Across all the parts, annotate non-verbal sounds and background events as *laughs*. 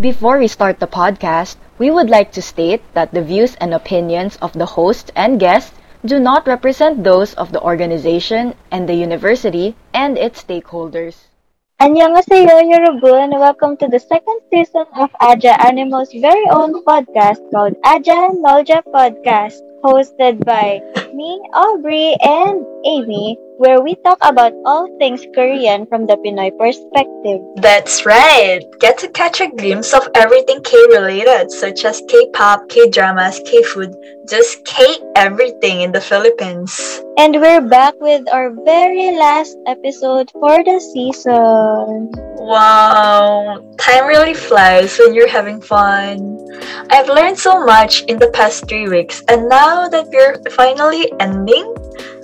Before we start the podcast, we would like to state that the views and opinions of the host and guests do not represent those of the organization and the university and its stakeholders. Annyeonghaseyo, Yorobun. Welcome to the second season of Aja Animo's very own podcast called Aja Nolja Podcast, hosted by me, Aubrey, and Amy, where we talk about all things Korean from the Pinoy perspective. That's right! Get to catch a glimpse of everything K related, such as K pop, K dramas, K food, just K everything in the Philippines. And we're back with our very last episode for the season. Wow! Time really flies when you're having fun. I've learned so much in the past three weeks, and now that we're finally ending,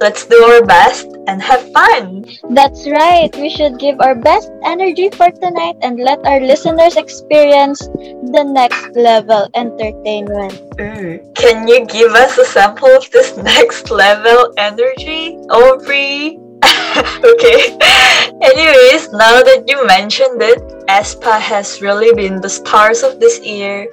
let's do our best and have fun. That's right. We should give our best energy for tonight and let our listeners experience the next level entertainment. Ooh, can you give us a sample of this *laughs* next level energy, Aubrey? *laughs* okay. Anyways, now that you mentioned it, aespa has really been the stars of this year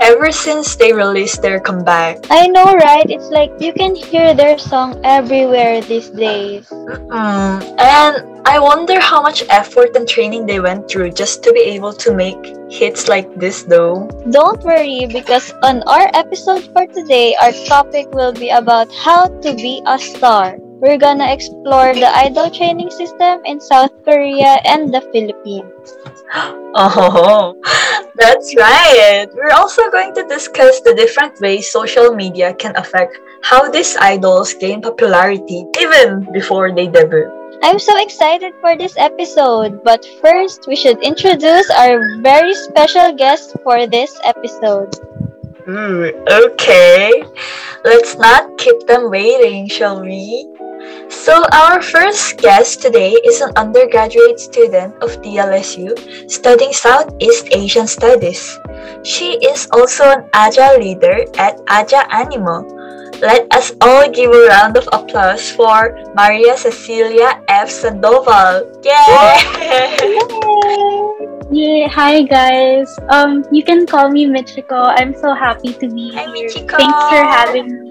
ever since they released their comeback. I know, right? It's like you can hear their song everywhere these days. Mm, and I wonder how much effort and training they went through just to be able to make hits like this, though. Don't worry, because on our episode for today, our topic will be about how to be a star. We're gonna explore the idol training system in South Korea and the Philippines. *gasps* Oh, that's right. We're also going to discuss the different ways social media can affect how these idols gain popularity even before they debut. I'm so excited for this episode, but first, we should introduce our very special guest for this episode. Ooh, okay. Let's not keep them waiting, shall we? So, our first guest today is an undergraduate student of DLSU studying Southeast Asian Studies. She is also an Aja leader at Aja Animo. Let us all give a round of applause for Maria Cecilia F. Sandoval. Yay! *laughs* Yeah, hi guys. Um, you can call me Michiko. I'm so happy to be Hi, here. Michiko. Thanks for having me.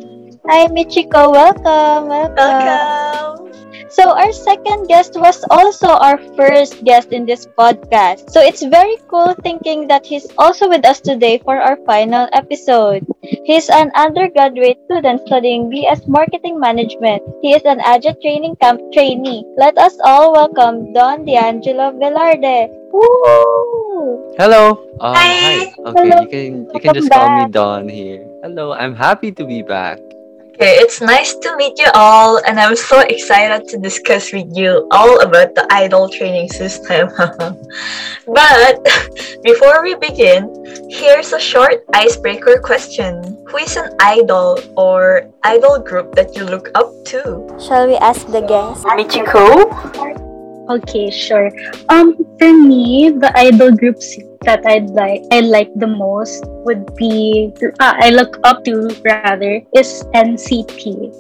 Hi, Michiko. Welcome. Welcome. Welcome! So, our second guest was also our first guest in this podcast. So, it's very cool thinking that he's also with us today for our final episode. He's an undergraduate student studying BS Marketing Management. He is an Aja Training Camp trainee. Let us all welcome Don D'Angelo Velarde. Woo! Hello. Um, Hi. hi. Okay, Hello. you can you can just call me Don here. Hello. I'm happy to be back. Okay, it's nice to meet you all, and I'm so excited to discuss with you all about the idol training system. *laughs* but *laughs* before we begin, here's a short icebreaker question Who is an idol or idol group that you look up to? Shall we ask the guest? Michiko? Okay, sure. Um, for me, the idol groups that I'd like I like the most would be uh, I look up to rather is NCT.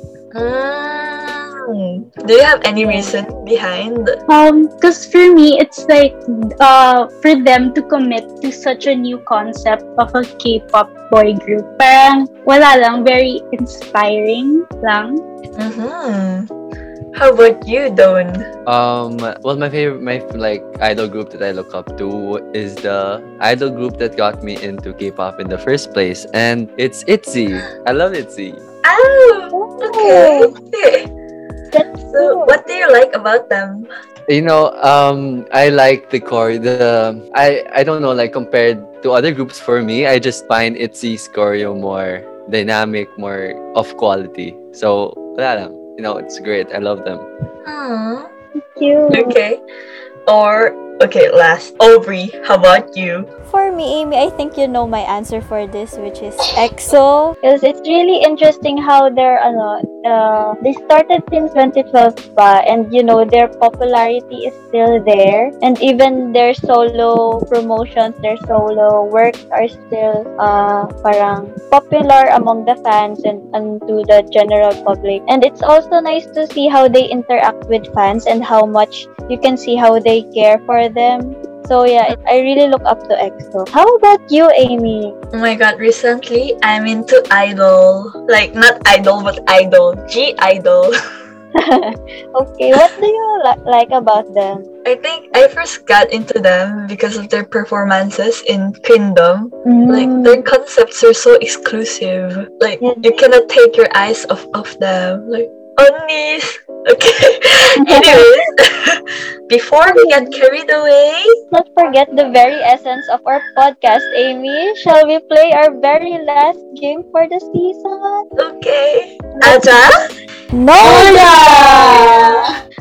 Mm, do you have any reason behind? Um, because for me, it's like uh for them to commit to such a new concept of a K-pop boy group. Parang wala lang, very inspiring lang. Mm-hmm. How about you, Don? Um, well, my favorite, my like idol group that I look up to is the idol group that got me into K-pop in the first place, and it's ITZY. I love ITZY. Oh, okay. *laughs* So, what do you like about them? You know, um, I like the core. The I I don't know, like compared to other groups for me, I just find ITZY's choreo more dynamic, more of quality. So, wala lang. You know, it's great. I love them. Hmm. cute. Okay. Or okay, last. Aubrey, how about you? For me, Amy, I think you know my answer for this, which is EXO. Because it's really interesting how they're, ano, uh, they started since 2012 pa, and you know, their popularity is still there. And even their solo promotions, their solo works are still, uh, parang popular among the fans and, and to the general public. And it's also nice to see how they interact with fans and how much you can see how they care for them. So yeah, I really look up to EXO. How about you, Amy? Oh my god, recently I'm into idol. Like not idol but idol. (G)I-DLE. *laughs* okay, what do you li- like about them? I think I first got into them because of their performances in Kingdom. Like Mm. their concepts are so exclusive. Like you cannot take your eyes off of them. Like only okay. *laughs* Anyways, *laughs* before we get carried away, Not forget the very essence of our podcast, Amy. Shall we play our very last game for the season? okay. Aja? Noja!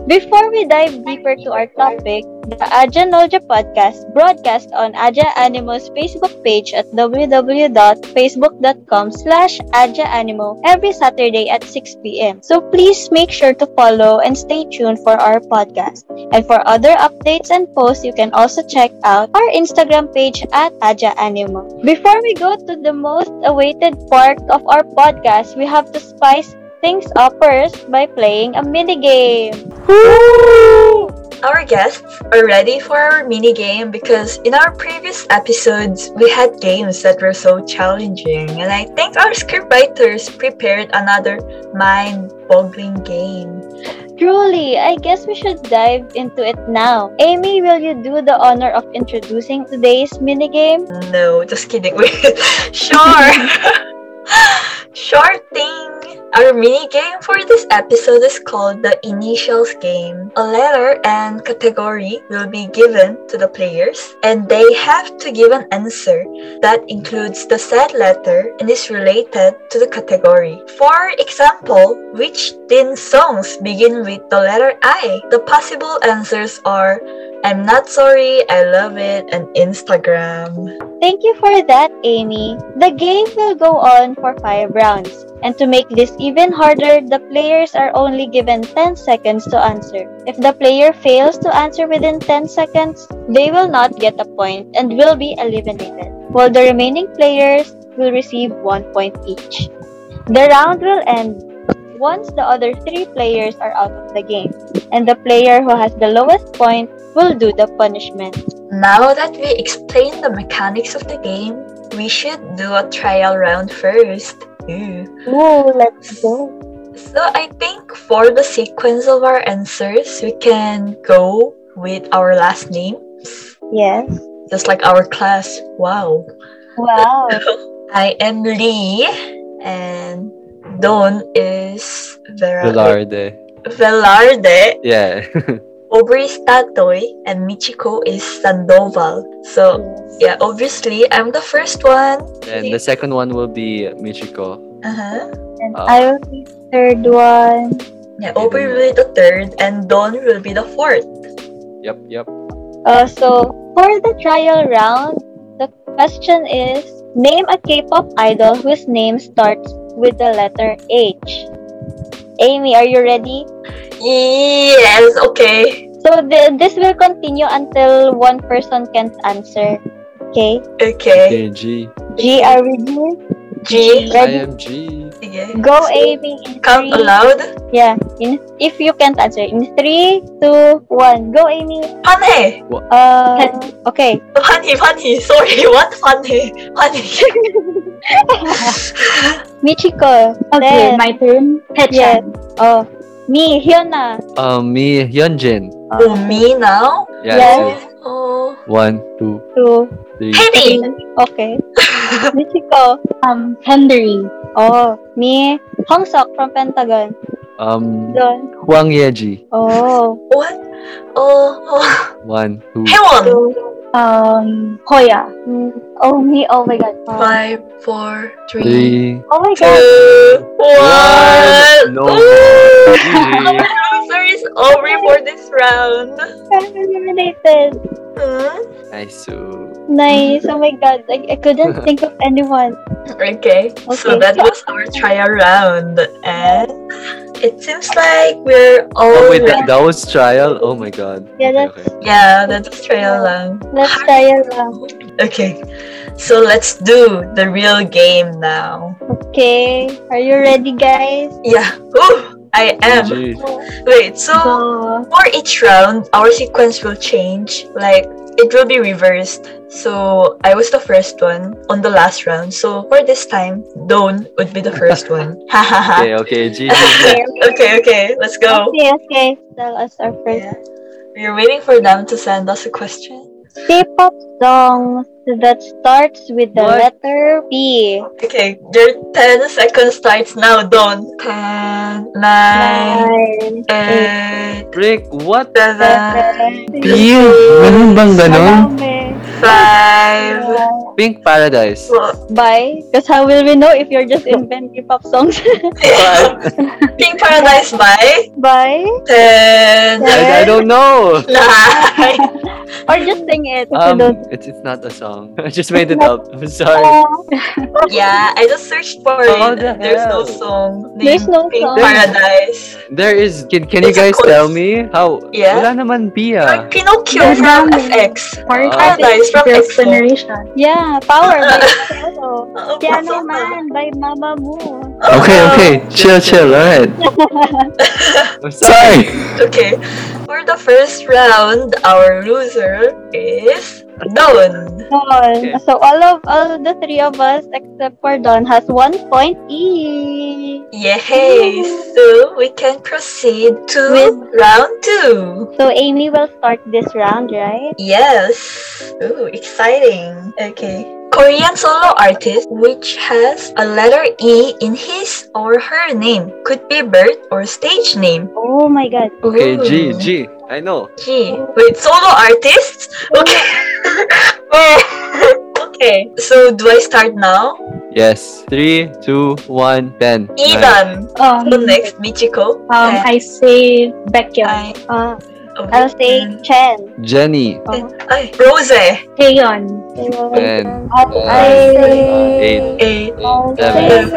Before we dive deeper to our topic, the Aja Noja podcast broadcast on Aja Animo's Facebook page at www.facebook.com slash Animo every Saturday at 6 p.m. So please make sure to follow and stay tuned for our podcast. And for other updates and posts, you can also check out our Instagram page at Aja Animo. Before we go to the most awaited part of our podcast, we have to spice things up first by playing a mini game. Our guests are ready for our mini game because in our previous episodes we had games that were so challenging and I think our scriptwriters prepared another mind-boggling game. Truly, I guess we should dive into it now. Amy, will you do the honor of introducing today's mini game? No, just kidding. *laughs* Sure. *laughs* sure thing. Our mini game for this episode is called the Initials Game. A letter and category will be given to the players, and they have to give an answer that includes the said letter and is related to the category. For example, which teen songs begin with the letter I? The possible answers are I'm not sorry, I love it, and Instagram. Thank you for that, Amy. The game will go on for 5 rounds. And to make this even harder, the players are only given 10 seconds to answer. If the player fails to answer within 10 seconds, they will not get a point and will be eliminated, while the remaining players will receive 1 point each. The round will end once the other 3 players are out of the game, and the player who has the lowest point will do the punishment. Now that we explained the mechanics of the game, we should do a trial round first. Ooh. Ooh, let's go. So I think for the sequence of our answers, we can go with our last name, Yes. just like our class. Wow. Wow. *laughs* I am Lee, and Don is Vera. Velarde. Velarde. Yeah. *laughs* Aubrey is Tatoy, and Michiko is Sandoval. So yeah, obviously I'm the first one. and the second one will be Michiko. Uh-huh. And Uh, I will be third one. Yeah, Aubrey will be the third, and Don will be the fourth. Yep, yep. Uh, so for the trial round, the question is name a K-pop idol whose name starts with the letter H. Amy, are you ready? Yes, okay. So the, this will continue until one person can't answer. Okay. Okay. Okay, G. G, are we good? G. I Ready? am G. Sige. Go, Amy. In Count three. aloud. Yeah. In if you can't answer, in three, two, one. Go, Amy. Funny. Uh, okay. Funny, funny. Sorry, *laughs* what funny? Funny. *laughs* Michiko. Okay, Then, my turn. Yes. Haechan. Oh, me, Hyuna. Um, me, Hyunjin. Oh, me now? Yeah. Yes. so Oh. One, two, Two. three. Penny. Okay. *laughs* Michiko. Um, Henry. Oh, me, Hongseok from Pentagon. Um, Don. Hwang Yeji. Oh. What? Oh. oh. One, two, Hewon. Um, Hoya. Mm, Oh, me. Oh my God. Oh, Five, four, three, three. oh my God. two, one. No. *laughs* Ooh. GG. Our loser is Aubrey for this round. I'm eliminated. Huh? Nice. So, Nice. Oh my God. I, I couldn't *laughs* think of anyone. Okay, so Okay. that was our trial round, and it seems like we're all oh wait, that, that was trial. Oh my god. Yeah, Okay, that's- okay. Yeah, that's trial lang. Let's try it lang. Okay, so let's do the real game now. Okay. Are you ready, guys? Yeah, Ooh, I oh, am. GG. Wait, so So, for each round, our sequence will change. Like it will be reversed. So I was the first one on the last round. So for this time, Don would be the first *laughs* one. Okay, okay, G. Okay, *laughs* okay, okay, let's go. okay, okay. Tell us our first Yeah. We're waiting for them to send us a question. K-pop song that starts with the What? letter P. Okay, your 10 seconds starts now, Don. 10, 9, Nine, 8, Rick, what? 7, seven, Pia, ganun bang ganun? Marami. 5, Pink Paradise. Bye. Because how will we know if you're just inventing K-pop songs? *laughs* Pink Paradise by Bye. 10, I, I don't know. 9, *laughs* Or just sing it. Um, it's it's not a song. *laughs* I just made it up. I'm sorry. Yeah, I just searched for Oh, it. the There's no song named There's no Pink song. Paradise. There is. Can, can you guys tell me how? Yeah? Wala naman Pia. Like Pinocchio There's from no- FX. Part Paradise from Girls' EXO. Generation. Yeah, Power *laughs* by *laughs* oh, Piano. Piano. Man by Mamamoo. Okay, Oh, okay. Chill, chill. Alright. *laughs* I'm sorry. Okay. For the first round, our loser is Don. Don. Okay. So all of all of the three of us except for Don has one point each. Yay! So we can proceed to With- round two. So Amy will start this round, right? Yes. Ooh, exciting. Okay. Korean solo artist which has a letter E in his or her name. Could be birth or stage name. Oh my god. Okay, G, Ooh. G. I know. G. Wait, solo artists? Okay. *laughs* okay. So do I start now? Yes. Three, two, one, ten. nine. Ethan. Um, So next, Michiko. um, Ten. I say Baekhyun. I, Uh, oh, I'll say. Chen. Jennie. Oh. Ay, Rose. Taeyeon. Ten. I'll nine, say Eight. Eight. Seven.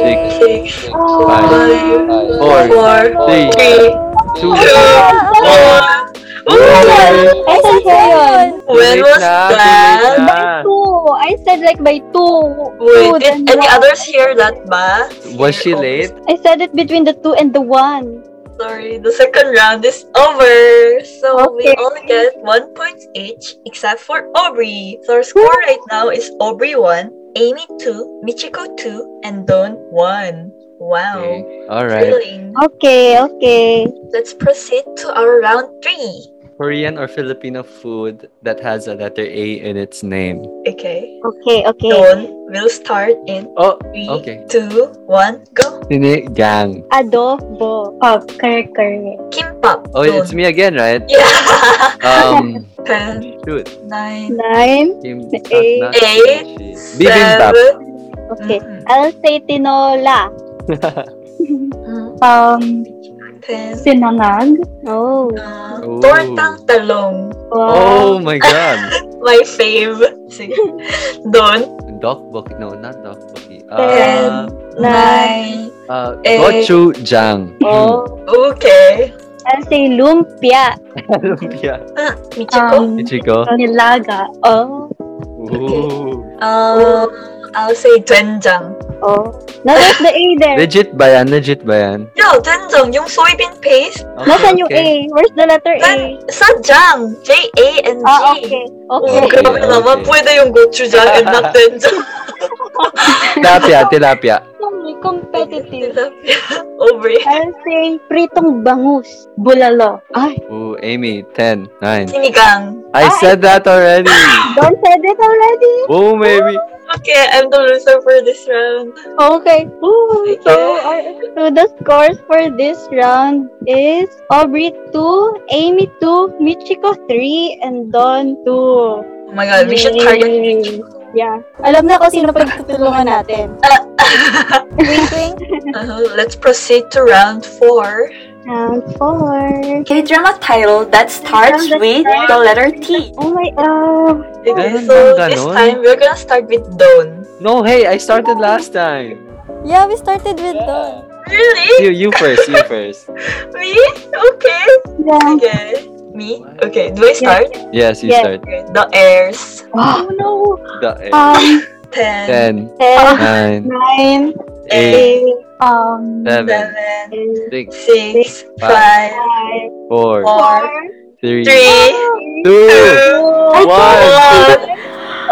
Six. Six. Five. Five. Four. Four. Three. Three. Two. *laughs* One. Ooh! I said Taeyeon. When was that? By two. I said like by two. Wait, two, did any one. others hear that ba? Was she Hear late? I said it between the two and the one. Sorry, the second round is over. So we Okay. all get one point each except for Aubrey. So our score right now is Aubrey 1, Amy 2, Michiko 2, and Don 1. Wow. Okay. Alright. Thrilling. Okay, okay. Let's proceed to our round 3. Korean or Filipino food that has a letter A in its name. Okay. Okay, okay. Don will start in Oh, okay. 2, 1, go. Sinigang. Adobo. Oh, correct, correct. Kimbap. Oh, Don. it's me again, right? Yeah. *laughs* Um, 10, shoot. 9, Nine. Kim, Eight. not, not Eight. sushi. Bibimbap. 7. Okay. Mhm. I'll say tinola. *laughs* Um, 10. sinangag. Oh. Uh, Ooh. tortang talong. oh my god. *laughs* My fave. Sige. Don. Dokboki. No, not dokboki. Ten. Uh, Nine. uh, Eight. gochujang. Oh. Okay. I'll say lumpia. *laughs* Lumpia. Uh, Michiko. Um, Ichigo. nilaga. Oh. Ooh. Um, I'll say doenjang. Oh. No, there's the A there. Legit ba yan? Legit ba yan? Yo, doenjang, yung soybean paste. Okay, Nasaan yung okay. A? Where's the letter A? Sa jang. J-A-N-G. Ah, okay. Oh, Okay. grabe Okay, naman. okay. Pwede yung gochujang and not doenjang. Tilapia, tilapia. Competitive. *laughs* Aubrey. I'll say pritong bangus. Bulalo. Ay, Ooh, Amy, 10, 9. Sinigang. I said that already. *laughs* don't said it already. Oh, maybe. Okay, I'm the loser for this round. Okay. Okay. So, our, so the scores for this round is Aubrey 2, Amy 2, Michiko 3, and Don 2. Oh my god, we should target Yay. Yeah. Alam na ko sino pagtutulungan natin. *laughs* wink, wink. Uh, let's proceed to round four. Round 4. K-drama title that starts with the letter T. Oh my, uh, Okay, so this time we're gonna start with Don. No, hey, I started last time. yeah, we started with Don. Really? You, you first, you *laughs* first. Me? Okay. Yeah. Okay. Me? Okay, do I start? Yes, you Yes. start. The heirs. Oh *gasps* no. The, Um, Ten. 10, 10, 9, 9, 8, 8, Um, 7, Seven. 6, Six. Five. Five. 4, Four. three, Three, two, two, one. one.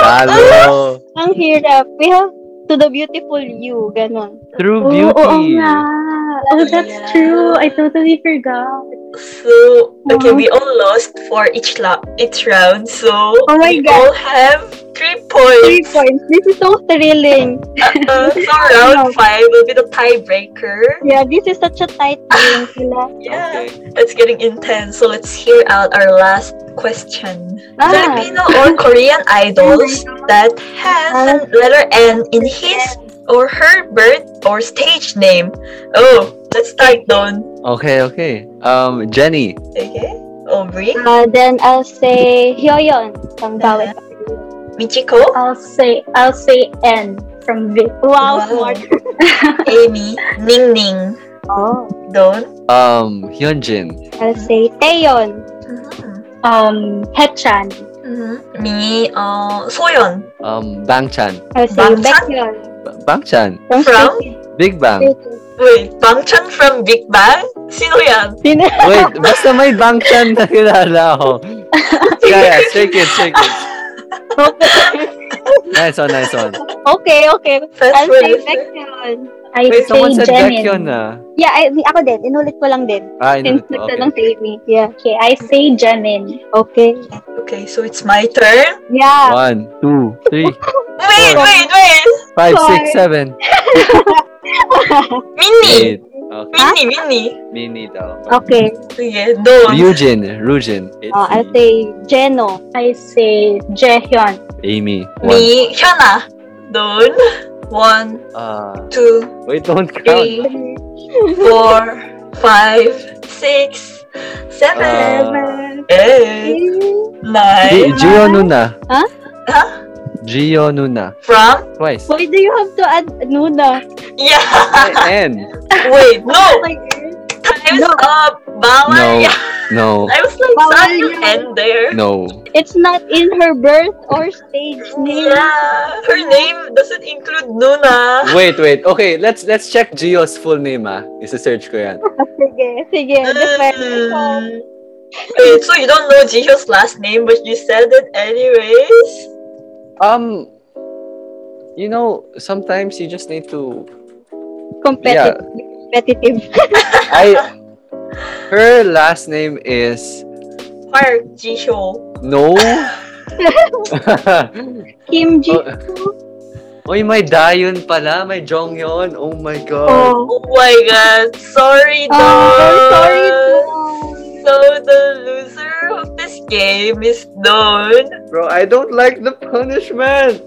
Talo. Ang hirap. We have to the beautiful you. Ganon. True Oo, beauty. oo nga. Oh, that's Yeah. true. I totally forgot. So okay, we all lost for each lap, each round. So Oh my we God. all have three points. Three points. This is so thrilling. Uh, *laughs* so round five will be the tiebreaker. Yeah, this is such a tight *laughs* game. Yeah, Okay. it's getting intense. So let's hear out our last question. Ah. Filipino or Korean idols *laughs* that has the letter N in his or her birth or stage name. Oh, let's start Don. Okay, okay. Um, Jennie. Okay. Aubrey, Uh, then I'll say Hyoyeon from Bawet. Michiko, I'll say I'll say N from VIXX. Wow, Wow. *laughs* Amy, Ning Ning, Oh. Don. Um, Hyunjin. I'll say Taeyeon. Mhm. Um, Haechan. Mhm. Me, uh, Soyeon. Um, Bangchan. I'll say Bangchan? Baekhyun. Bangchan. From Big Bang. Wait, Bangchan from Big Bang? Sino yan? Sino? Wait, basta may Bangchan na kilala ako. Kaya, Stray Kids, Stray Kids. Nice one, nice one. okay, okay. I'll say forward. Baekhyun. I Wait, say someone said Jemin. Na. Yeah, I, ako din. Inulit ko lang din. Ah, Since inulit nagtanong Okay. si Amy. Yeah. Okay, I say Jemin. Okay. Okay, so it's my turn. Yeah. One, two, three, *laughs* Wait, wait, wait! five, Sorry. six, seven, *laughs* Minnie! eight. Okay. Minnie, Minnie. Mini daw. okay. Sige, Don. Ryujin, Rujin. Uh, I'll say Jeno. I say Jaehyun. Amy. One. Me, Hyuna. Don. One, Ah, two, wait, don't count. three, four, five, six, seven, Ah. eight, nine. Gio Nuna. Huh? Gio Nuna. From? Twice. Why do you have to add Nuna? Yeah. N. Wait, no. Oh. Time's No. up. Bawal No. Yan. No. I was like, Bawal saan yung yan. N there? No. It's not in her birth or stage name. Yeah, her name doesn't include Nuna. Wait, wait. Okay, let's let's check Jihyo's full name ah. Isa-search ko yan. *laughs* Sige, sige. Defend myself. Mm. Wait, so you don't know Jihyo's last name, but you said it anyways? Um, you know, sometimes you just need to. Competitive. Competitive. I. *laughs* Her last name is Park Jiho. no. *laughs* *laughs* Kim Ji. Oh, Uy, may Dayon pala. May Jonghyun. Oh my God. Oh. Oh my god, sorry, Oh, Don. sorry. So the loser of this game is done. Bro, I don't like the punishment.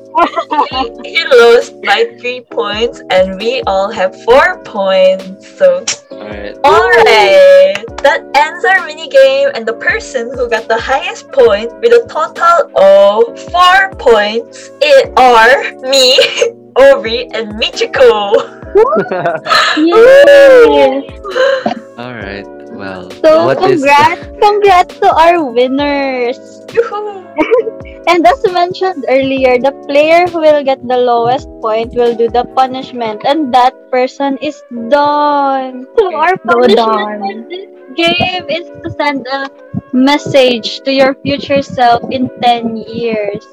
He, *laughs* he lost by three points, and we all have four points. So Alright. Alright, that ends our mini game, and the person who got the highest point with a total of four points it are me, *laughs* Ori, and Michiko. *laughs* Yay! Alright. Well, So, what is congrats, *laughs* congrats to our winners. *laughs* And as mentioned earlier, the player who will get the lowest point will do the punishment, and that person is Dawn. So our punishment for this game is to send a message to your future self in 10 years.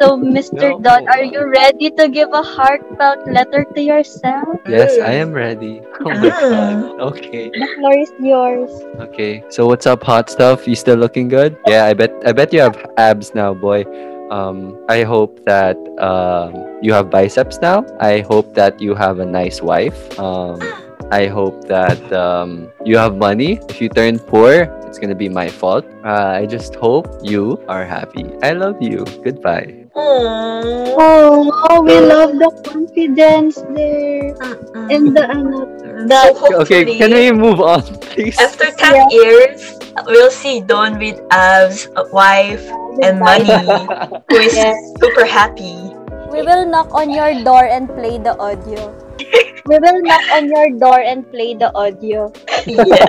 So, Mr. Go. Don, are you ready to give a heartfelt letter to yourself? Yes, I am ready. *laughs* Oh my god. Okay. The floor is yours. Okay. So what's up, hot stuff? You still looking good? Yeah, I bet I bet you have abs now, boy. Um, I hope that um, you have biceps now. I hope that you have a nice wife. Um, *gasps* I hope that um, you have money. If you turn poor, it's gonna be my fault. Uh, I just hope you are happy. I love you. Goodbye. Aww. Oh, we love the confidence there. Uh-uh. And the, ano, so Okay, can we move on, please? after 10 years, we'll see Don with abs, a wife, and money, who is Yes. super happy. We will knock on your door and play the audio. we will knock on your door and play the audio. *laughs* Yeah.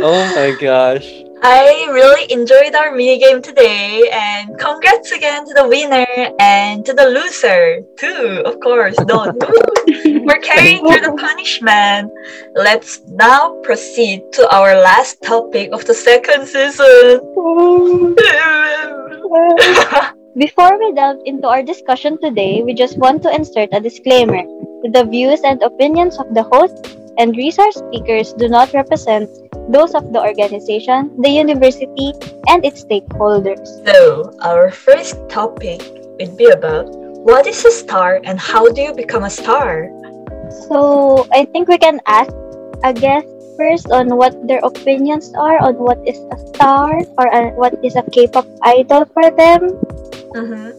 *laughs* oh my gosh. I really enjoyed our mini game today, and congrats again to the winner and to the loser too, of course. *laughs* Woo! We're carrying through the punishment. Let's now proceed to our last topic of the second season. *laughs* Before we delve into our discussion today, we just want to insert a disclaimer. The views and opinions of the host and resource speakers do not represent those of the organization, the university, and its stakeholders. so, our first topic would be about what is a star and how do you become a star? So, I think we can ask a guest first on what their opinions are on what is a star or uh, what is a K-pop idol for them. Mm-hmm.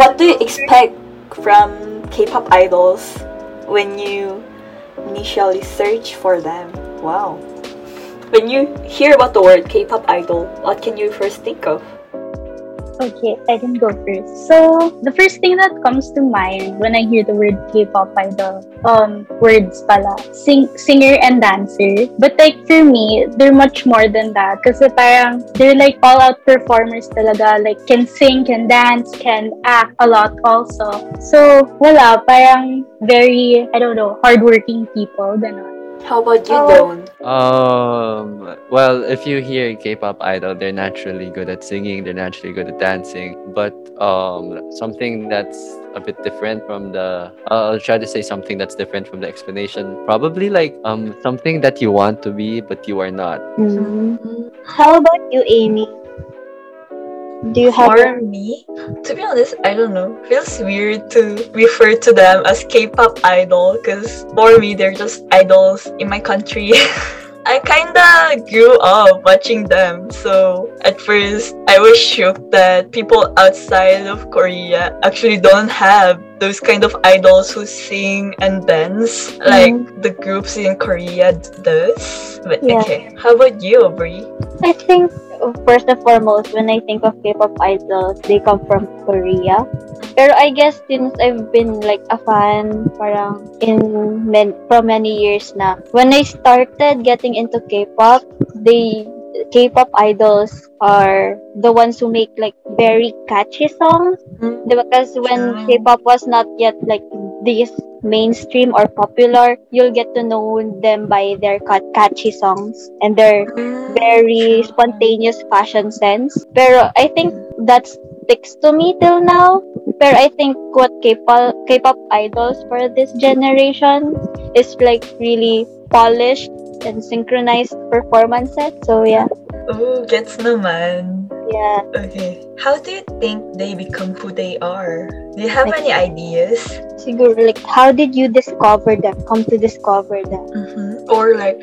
What do you expect from K-pop idols when you initially search for them? Wow. When you hear about the word K-pop idol, what can you first think of? Okay, I can go first. So, the first thing that comes to mind when I hear the word K-pop idol, um, words pala, sing, singer and dancer. But like for me, they're much more than that. Kasi parang, they're like all-out performers talaga. Like, can sing, can dance, can act a lot also. So, wala, parang very, I don't know, hardworking people, ganon. How about you, Oh. Don? Um, well, if you hear K-pop idol, they're naturally good at singing, they're naturally good at dancing. But um, something that's a bit different from the, uh, I'll try to say something that's different from the explanation. Probably like um something that you want to be, but you are not. How about you, Amy? Do you have For me, to be honest, I don't know. Feels weird to refer to them as K-pop idol because for me, they're just idols in my country. *laughs* I kinda grew up watching them, so at first I was shocked that people outside of Korea actually don't have those kind of idols who sing and dance mm-hmm. like the groups in Korea does. But Yeah. okay, how about you, Brie? I think first and foremost, when I think of K-pop idols, they come from Korea. Pero I guess since I've been like a fan parang in men, from many years na, when I started getting into K-pop, they K-pop idols are the ones who make like very catchy songs. Mm-hmm. Diba? Because when. K-pop was not yet like this mainstream or popular, you'll get to know them by their cat- catchy songs and their mm, very spontaneous fashion sense. Pero I think that sticks to me till now. Pero I think what K-pop, K-pop idols for this generation is like really polished and synchronized performances. So yeah, Oh, gets naman. yeah. Okay. How do you think they become who they are? Do you have any ideas? Siguro like how did you discover them? Come to discover them. Mm-hmm. Or like,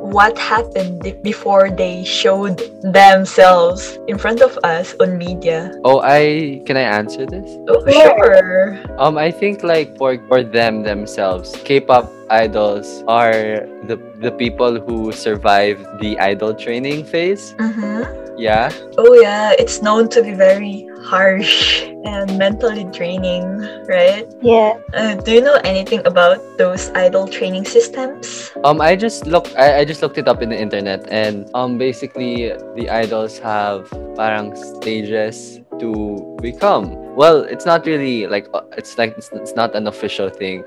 what happened before they showed themselves in front of us on media? Oh, I can I answer this? Oh, Sure. Um, I think like for for them themselves, K-pop idols are the the people who survive the idol training phase. Mm-hmm. Yeah. Oh yeah, it's known to be very harsh and mentally draining, right? Yeah. Uh, do you know anything about those idol training systems? Um, I just look I, I just looked it up in the internet and um basically the idols have parang stages to become. Well, it's not really like uh, it's like it's, it's not an official thing,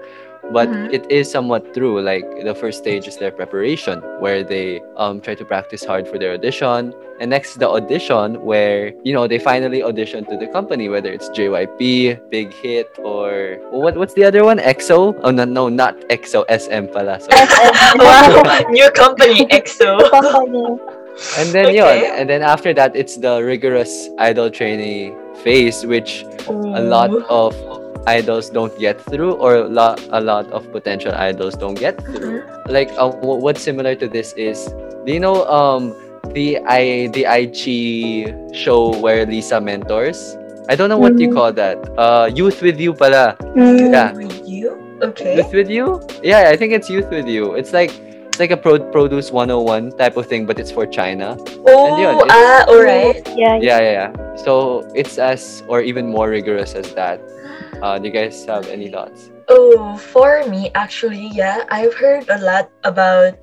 but Mhm. it is somewhat true. Like the first stage is their preparation, where they um try to practice hard for their audition, and next the audition, where you know they finally audition to the company, whether it's JYP, Big Hit, or what what's the other one? EXO? Oh no, no, not EXO, SM pala. Wow, *laughs* new company EXO. Company. *laughs* And then Okay. and then after that, it's the rigorous idol training phase, which a lot Ooh. of idols don't get through, or a lot, a lot of potential idols don't get through. Like, uh, wh- what's similar to this is, do you know um the I the IG show where Lisa mentors? I don't know what you Mhm. call that. Uh, Youth with You pala. Mm. Yeah. With you? Okay. Youth with You? Yeah, I think it's Youth with You. It's like it's like a pro- produce 101 type of thing, but it's for China. Oh, yun, it's- ah, alright. Yeah. Yeah, yeah, yeah. So it's as or even more rigorous as that. Uh, do you guys have any thoughts? Oh, for me, actually, yeah, I've heard a lot about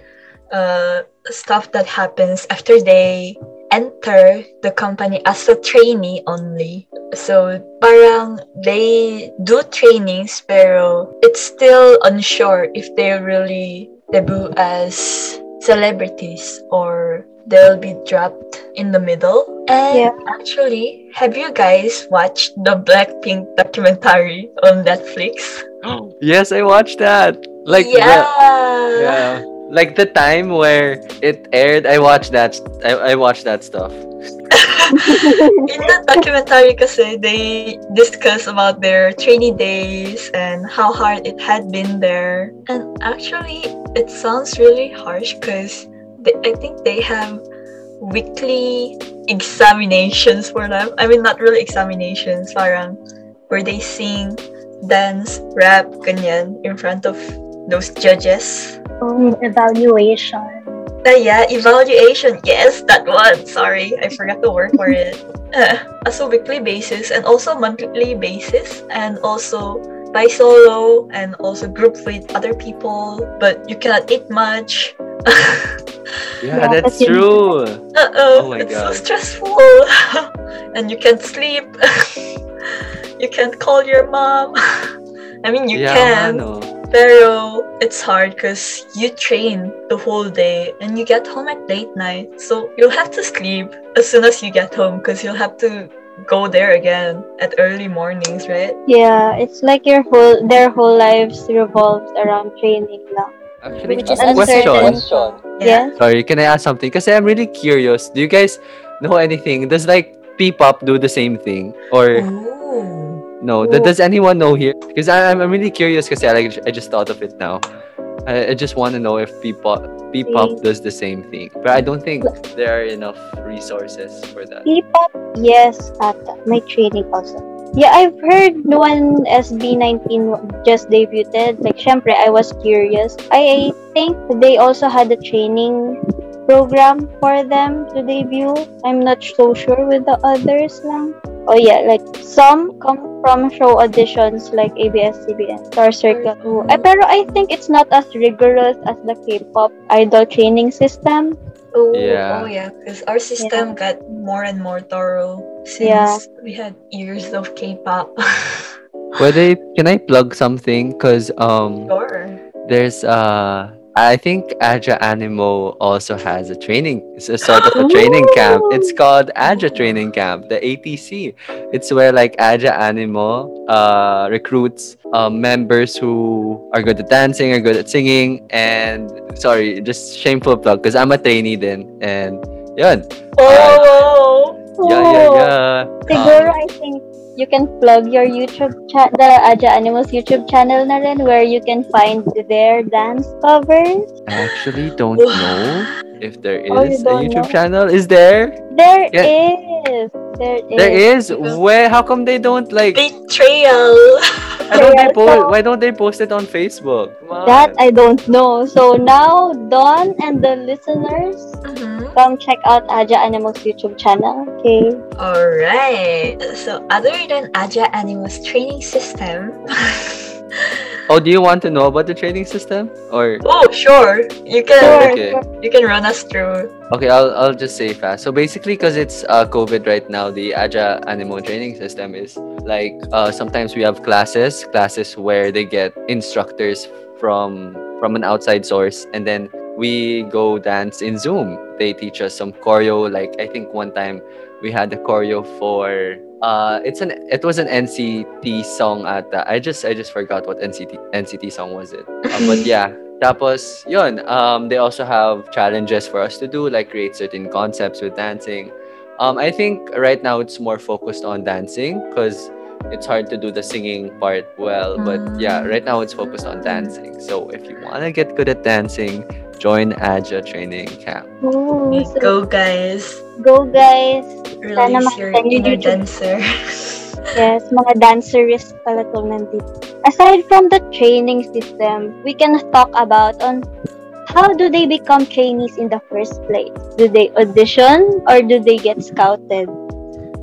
uh, stuff that happens after they enter the company as a trainee only. So parang they do trainings pero it's still unsure if they really debut as celebrities or they'll be dropped in the middle. And Yeah. actually, have you guys watched the Blackpink documentary on Netflix? *gasps* yes, I watched that. Like the- yeah. yeah. Like the time where it aired, I watched that. I, I watched that stuff. in the documentary kasi they discuss about their trainee days and how hard it had been there and actually it sounds really harsh because i think they have weekly examinations for them i mean not really examinations parang where they sing dance rap ganyan in front of those judges Oh, evaluation. Uh, yeah, evaluation. Yes, that one. Sorry, I forgot the word for it. *laughs* Uh, as a weekly basis and also monthly basis and also by solo and also group with other people, but you cannot eat much. Yeah, *laughs* Yeah, that's that's true. Uh-oh, Oh my it's so stressful. *laughs* and you can't sleep. *laughs* you can't call your mom. I mean, you yeah, can. ano. Pero oh, it's hard because you train the whole day and you get home at late night. So you'll have to sleep as soon as you get home because you'll have to go there again at early mornings, right? Yeah, it's like your whole their whole lives revolves around training lang. Actually, Which is a uncertain. question. Yeah. Sorry, can I ask something? Because I'm really curious. Do you guys know anything? Does like P-pop do the same thing, or Ooh. no? Th- Does anyone know here? Because I'm I'm really curious. Because I like I just thought of it now. I, I just want to know if P-pop P-pop does the same thing, but I don't think there are enough resources for that. P-pop, yes, ata. May training also. Yeah, I've heard when SB19 just debuted, like, syempre, I was curious. I think they also had a training program for them to debut. I'm not so sure with the others lang. Oh yeah, like some come from show auditions like ABS-CBN, Star Circle. Mm. Eh, pero I think it's not as rigorous as the K-pop idol training system. Oh, Yeah. oh yeah, because our system got more and more thorough since Yeah. we had years of K-pop. Whether can I plug something? Cause um. sure. There's uh I think Aja Animo also has a training it's a sort of a *gasps* training camp. It's called Aja Training Camp, the ATC. It's where like Aja Animo uh recruits um, members who are good at dancing, are good at singing, and sorry, just shameful plug because I'm a trainee then and yun. Oh, Yeah, yeah, yeah. Siguro, Um, I think you can plug your YouTube chat, the Aja Animo's YouTube channel na rin, where you can find their dance covers. I actually don't *laughs* know if there is Oh, you a YouTube know? channel. Is there? There Yeah. is. There is. There is. Where? How come they don't like? betrayal. *laughs* Why don't they post? so- Why don't they post it on Facebook? Come on. That I don't know. So now, Don and the listeners, Mhm. come check out Aja Animals YouTube channel. Okay. Alright. So other than Aja Animals training system. *laughs* oh, do you want to know about the training system? Or oh, sure. You can Sure, Okay. you can run us through. okay, I'll I'll just say fast. So basically, because it's uh, COVID right now, the Aja Animo training system is like uh, sometimes we have classes, classes where they get instructors from from an outside source, and then we go dance in Zoom. They teach us some choreo. Like I think one time we had the choreo for uh it's an it was an NCT song at I just I just forgot what NCT NCT song was it. Uh, but yeah, tapos yun um they also have challenges for us to do like create certain concepts with dancing. Um I think right now it's more focused on dancing cuz it's hard to do the singing part well, but yeah, right now it's focused on dancing. So if you want to get good at dancing, join Aja training camp. Ooh, so Go guys. go guys. Sana Release your makita niyo inner YouTube. dancer. *laughs* Yes, mga dancerist pala to nandito. Aside from the training system, we can talk about on how do they become trainees in the first place? Do they audition or do they get scouted?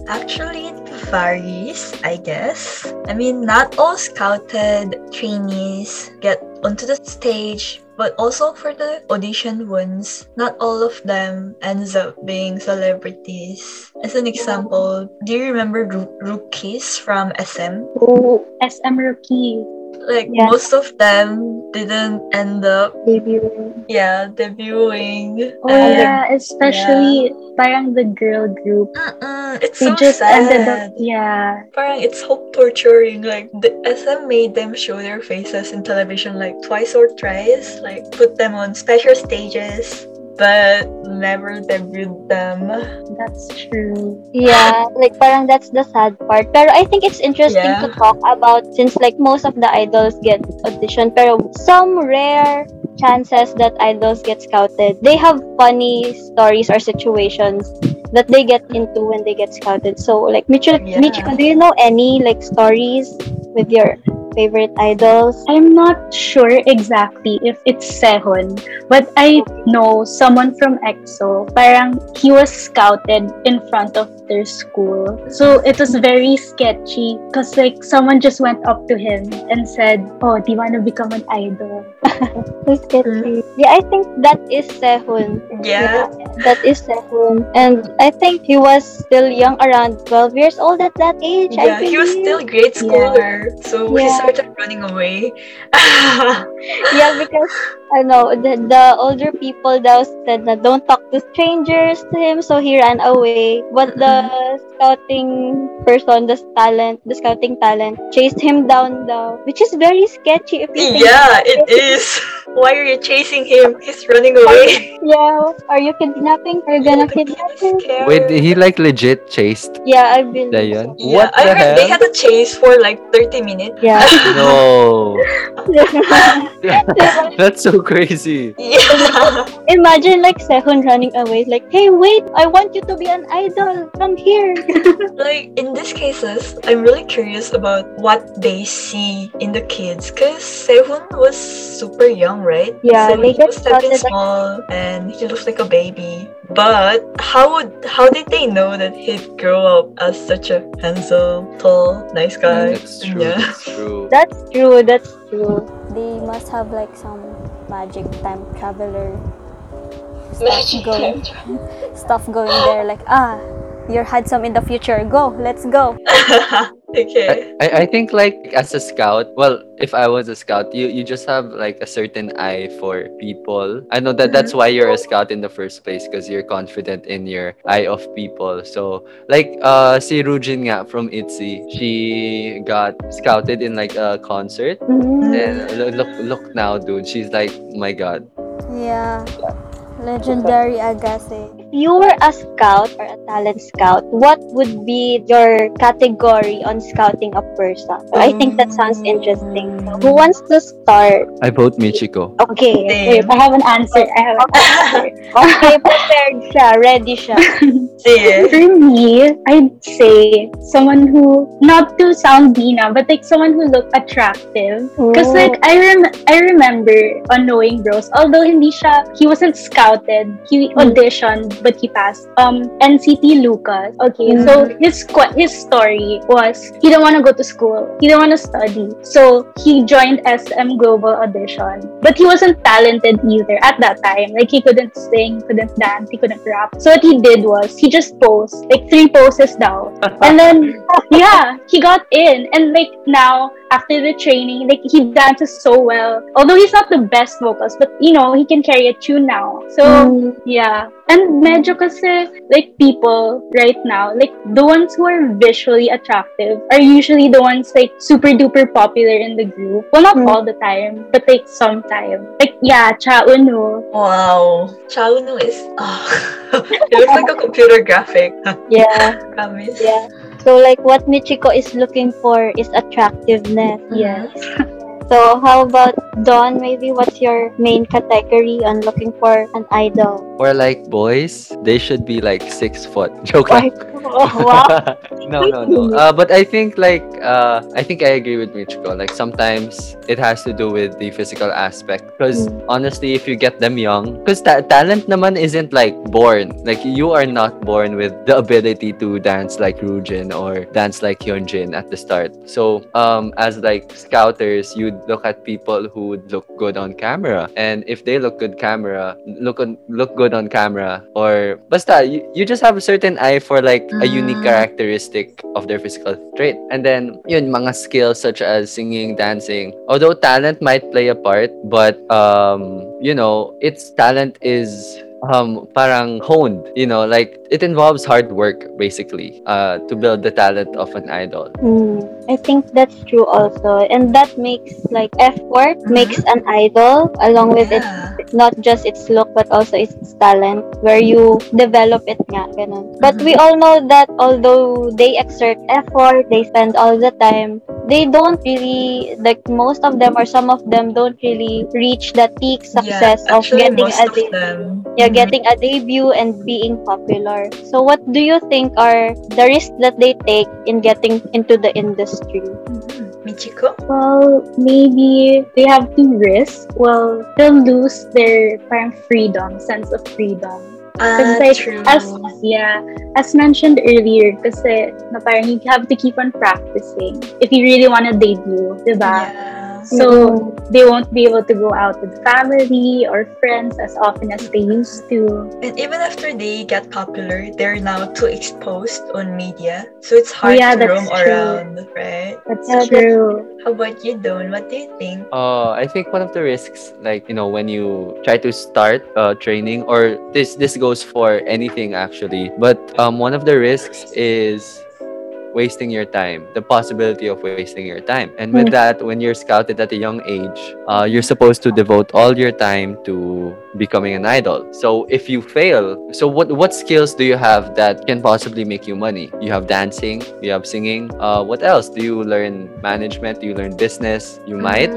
Actually, it varies, I guess. I mean, not all scouted trainees get onto the stage, but also for the audition ones, not all of them ends up being celebrities. As an example, do you remember Ru- rookies from SM? Oh, SM rookie Like Yeah. most of them didn't end up, Debut. yeah, debuting. Oh And- yeah, especially parang the girl group. Mm-mm, it's They so just sad. ended up yeah. Parang it's hope torturing. Like the SM made them show their faces in television like twice or thrice. Like put them on special stages, but never debuted them. That's true. Yeah, like parang that's the sad part. Pero I think it's interesting Yeah. to talk about since like most of the idols get audition, pero some rare chances that idols get scouted, they have funny stories or situations that they get into when they get scouted. So like Mitchell, Yeah. Michiko, do you know any like stories with your favorite idols? I'm not sure exactly if it's Sehun, but I know someone from EXO. Parang he was scouted in front of their school. So it was very sketchy because like someone just went up to him and said, "Oh, do you want to become an idol?" Who's getting? Mm. Yeah, I think that is Sehun. Yeah. that is Sehun. And I think he was still young, around 12 years old at that age. I Yeah, he was believe. still grade schooler, so he started running away. *laughs* Yeah, because I know the, the older people now said that don't talk to strangers to him, so he ran away. But the mm-hmm. scouting person, the talent, the scouting talent, chased him down the, which is very sketchy if you think. yeah, it is. *laughs* Why are you chasing him? He's running away. *laughs* Yeah, are you kidnapping? Are you gonna *laughs* kidnap him? Scared. Wait, he like legit chased Yeah, I believe. Dayan? so. Yeah, What I the heard they had a chase for like 30 minutes. Yeah. No. That's so crazy. Yeah. Imagine like Sehun running away, like, hey, wait, I want you to be an idol. Come here. like in these cases, I'm really curious about what they see in the kids because Sehun was super young, right? Yeah, so they he get was starting started like- small and he looks like a baby. But how would how did they know that he'd grow up as such a handsome, tall, nice guy? That's true. Yeah. That's *laughs* true. That's true. That's true. They must have like some magic time traveler stuff going, *laughs* stuff going there. Like ah, you're handsome in the future. Go, let's go. *laughs* okay. I, I think like as a scout, well, if I was a scout, you, you just have like a certain eye for people. I know that that's why you're a scout in the first place because you're confident in your eye of people. So like uh si Ryujin nga from ITZY, she got scouted in like a concert. Mm-hmm. And lo- look look now, dude. She's like, my god. Yeah. Legendary Agase. If you were a scout or a talent scout, what would be your category on scouting a person? I think that sounds interesting. So who wants to start? I vote Michiko. Okay. Same. I have an answer. I have an answer. Okay, prepared siya. Ready siya. *laughs* For me, I'd say someone who, not to sound Dina, but like someone who looked attractive. Because like I rem- I remember on Knowing Bros, although hindi siya, he wasn't scouted, he hmm. auditioned, but he passed. Um, NCT Lucas. Okay, so his his story was he didn't want to go to school, he didn't want to study, so he joined SM Global Audition. But he wasn't talented either at that time. Like he couldn't sing, couldn't dance, he couldn't rap. So what he did was he just posed like three poses now, *laughs* and then yeah, he got in, and like now after the training, like he dances so well. Although he's not the best vocals, but you know he can carry a tune now. So Mm. yeah, and medyo kasi like people right now, like the ones who are visually attractive are usually the ones like super duper popular in the group. Well, not Mm. all the time, but like sometimes. Like yeah, Cha Eun-woo. Wow. Cha Chaunu is. Oh. *laughs* it looks like a computer graphic. *laughs* Yeah. Promise. Yeah. So like what Michiko is looking for is attractiveness. Yes. *laughs* So how about Dawn? Maybe what's your main category on looking for an idol? Or like boys, they should be like six foot. *laughs* Joke lang. *laughs* wow. *laughs* no, no, no. Uh, but I think like uh, I think I agree with Michiko. Like sometimes it has to do with the physical aspect. Because honestly, if you get them young, because ta- talent naman isn't like born. Like you are not born with the ability to dance like Ryujin or dance like Hyunjin at the start. So um, as like scouters, you'd would look at people who would look good on camera. And if they look good camera, look on look good on camera, or basta, you, you just have a certain eye for like a unique Mm. characteristic of their physical trait. And then yun mga skills such as singing, dancing. Although talent might play a part, but um, you know, its talent is um parang honed you know like it involves hard work basically uh to build the talent of an idol Hmm, I think that's true also. And that makes like effort Mhm. makes an idol along with its Yeah. not just its look but also its talent where you develop it nga ganun. But we all know that although they exert effort, they spend all the time, they don't really like most of them or some of them don't really reach the peak success yeah, of getting a of de- them. yeah, Mhm. getting a debut and being popular. So what do you think are the risks that they take in getting into the industry? Mhm. Michiko? Well, maybe they have to risk. Well, they'll lose their parang freedom, sense of freedom. Ah, like, true. as yeah, as mentioned earlier, kasi na parang you have to keep on practicing if you really want to debut, diba? yeah. So they won't be able to go out with family or friends as often as they used to. And even after they get popular, they're now too exposed on media. So it's hard yeah, to roam true. around, right? That's Yeah, that's- true. How about you, Don? What do you think? Uh, I think one of the risks, like you know, when you try to start uh, training, or this this goes for anything actually, but um, one of the risks is wasting your time, the possibility of wasting your time. And with Mm. that, when you're scouted at a young age, uh, you're supposed to devote all your time to becoming an idol. So if you fail, so what what skills do you have that can possibly make you money? You have dancing, you have singing. Uh, what else? Do you learn management? Do you learn business? You might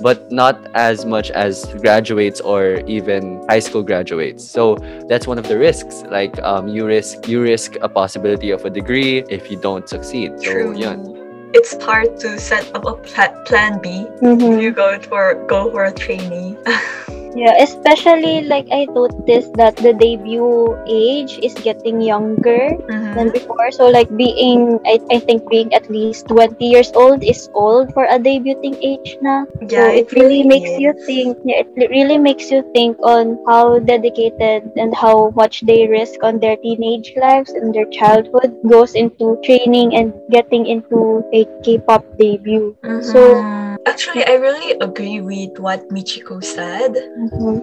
but not as much as graduates or even high school graduates. So that's one of the risks. Like um, you risk you risk a possibility of a degree if you don't succeed. So True. yun. It's hard to set up a pla- plan B if Mhm. you go for go for a trainee. *laughs* Yeah, especially like I noticed that the debut age is getting younger Mhm. than before. So like being, I, I think being at least 20 years old is old for a debuting age na. Yeah, so it, it really really makes you think, yeah, it really makes you think on how dedicated and how much they risk on their teenage lives and their childhood goes into training and getting into a K-pop debut. So- Mhm. Actually, I really agree with what Michiko said.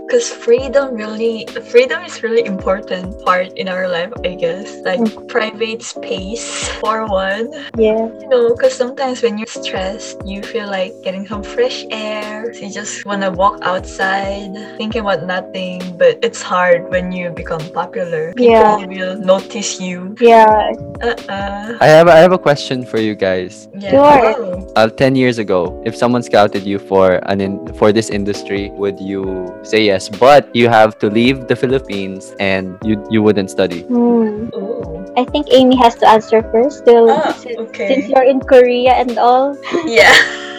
Because freedom really, freedom is really important part in our life, I guess. Like private space for one. Yeah. You know, because sometimes when you're stressed, you feel like getting some fresh air. So you just wanna walk outside, thinking about nothing. But it's hard when you become popular. People Yeah. will notice you. Yeah. Uh-uh. I have I have a question for you guys. Yeah. Sure. Wow. Uh, Ten years ago, if someone scouted you for an in, for this industry, would you say yes? But you have to leave the Philippines and you you wouldn't study. Hmm. I think Amy has to answer first. Still, Ah, since, okay. since you're in Korea and all. *laughs* Yeah.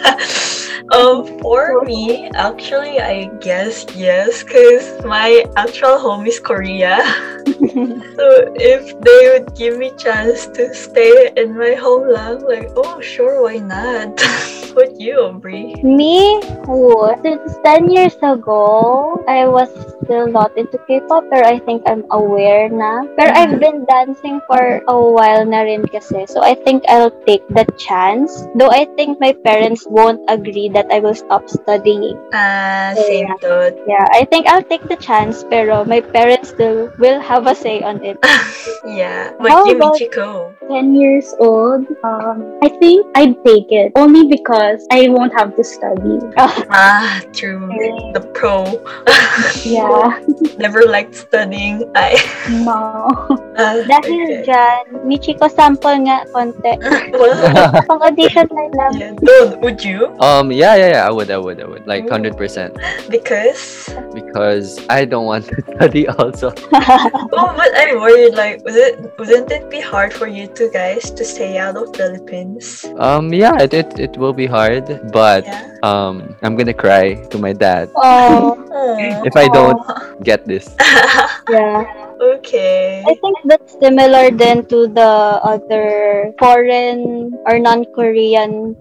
*laughs* um, for me, actually, I guess yes, because my actual home is Korea. *laughs* so if they would give me chance to stay in my homeland, like, oh, sure, why not? *laughs* What you, Aubrey? Me, oh, since 10 years ago, I was still not into K-pop, pero I think I'm aware na. Pero I've been dancing for a while na rin kasi. So I think I'll take the chance. Though I think my parents won't agree that I will stop studying. Ah, same thought. Yeah, I think I'll take the chance, pero my parents still will have a say on it. *laughs* Yeah. But How you, about- Michiko? 10 years old, um, I think I'd take it only because I won't have to study. *laughs* Ah, true. The pro. Yeah, *laughs* Never liked studying. I. no. Ah, Dahil okay. dyan, Michiko sample nga konti. *laughs* *laughs* Pang audition na lang. Yeah. Don't, would you? Um, yeah, yeah, yeah. I would, I would, I would. Like hundred percent. Because Because I don't want to *laughs* study also. Oh, but I'm worried. Like, would it wouldn't it be hard for you two guys to stay out of Philippines? Um, yeah, it, it, it will be hard, but Yeah. um, I'm gonna cry to my dad Oh, if I don't get this. yeah. Okay. I think that's similar then to the other foreign or non-Korean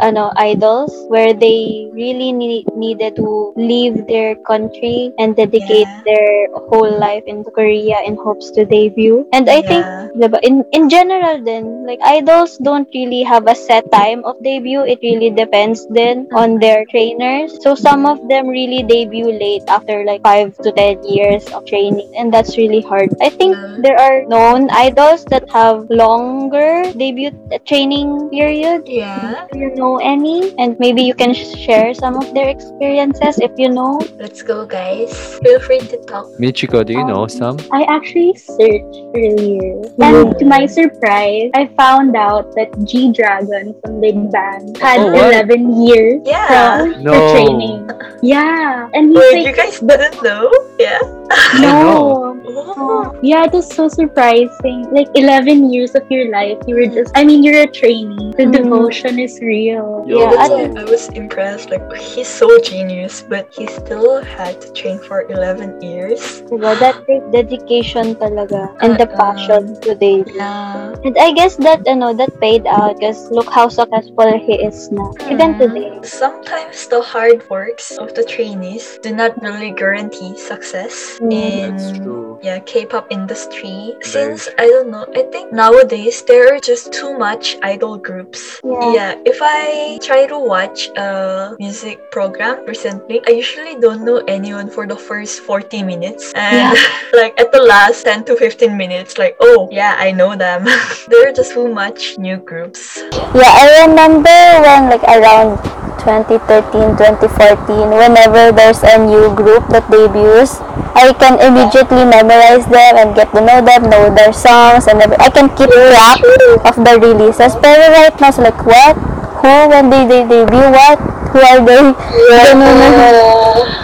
ano idols where they really need, needed to leave their country and dedicate Yeah. their whole life in Korea in hopes to debut. And I think Yeah. diba, in in general then like idols don't really have a set time of debut. It really depends then on mm-hmm. their trainers. So some of them really debut late after like 5 to 10 years of training and that's really hard. I think there are known idols that have longer debut uh, training period. Yeah. Do you know any? And maybe you can share some of their experiences if you know. Let's go, guys. Feel free to talk. Michiko, do you know Um, some? I actually searched earlier. And to my surprise, I found out that G Dragon from Big Bang had Oh, 11 years Yeah. from No. the training. Yeah. And he's Wait, like, you guys didn't know? Yeah. *laughs* no. Oh. Yeah, it was so surprising. Like 11 years of your life, you were just, I mean, you're a trainee. The Mhm. devotion is real. Yo. Yeah, That's I why I was impressed. Like he's so genius, but he still had to train for 11 years. Diba? That takes dedication talaga and the Uh-uh. passion to debut. Yeah. And I guess that ano that paid out because look how successful he is now. Even mm-hmm. today. Sometimes the hard works of the trainees do not really guarantee success Mm. in That's true. Yeah K-pop industry. Very Since I don't know, I think nowadays there are just too much idol groups. Yeah. if I try to watch a music program recently, I usually don't know anyone for the first 40 minutes. And *laughs* like at the last 10 to 15 minutes, like, oh yeah, I know them. *laughs* there are just too much new groups. Yeah, I remember when like around 2013, 2014, whenever there's a new group that debuts, I can immediately memorize them and get to know them, know their songs, and every- I can keep track of the releases. Pero right now, it's like, what? Who? When did they debut? What? Who are they? *laughs* Na.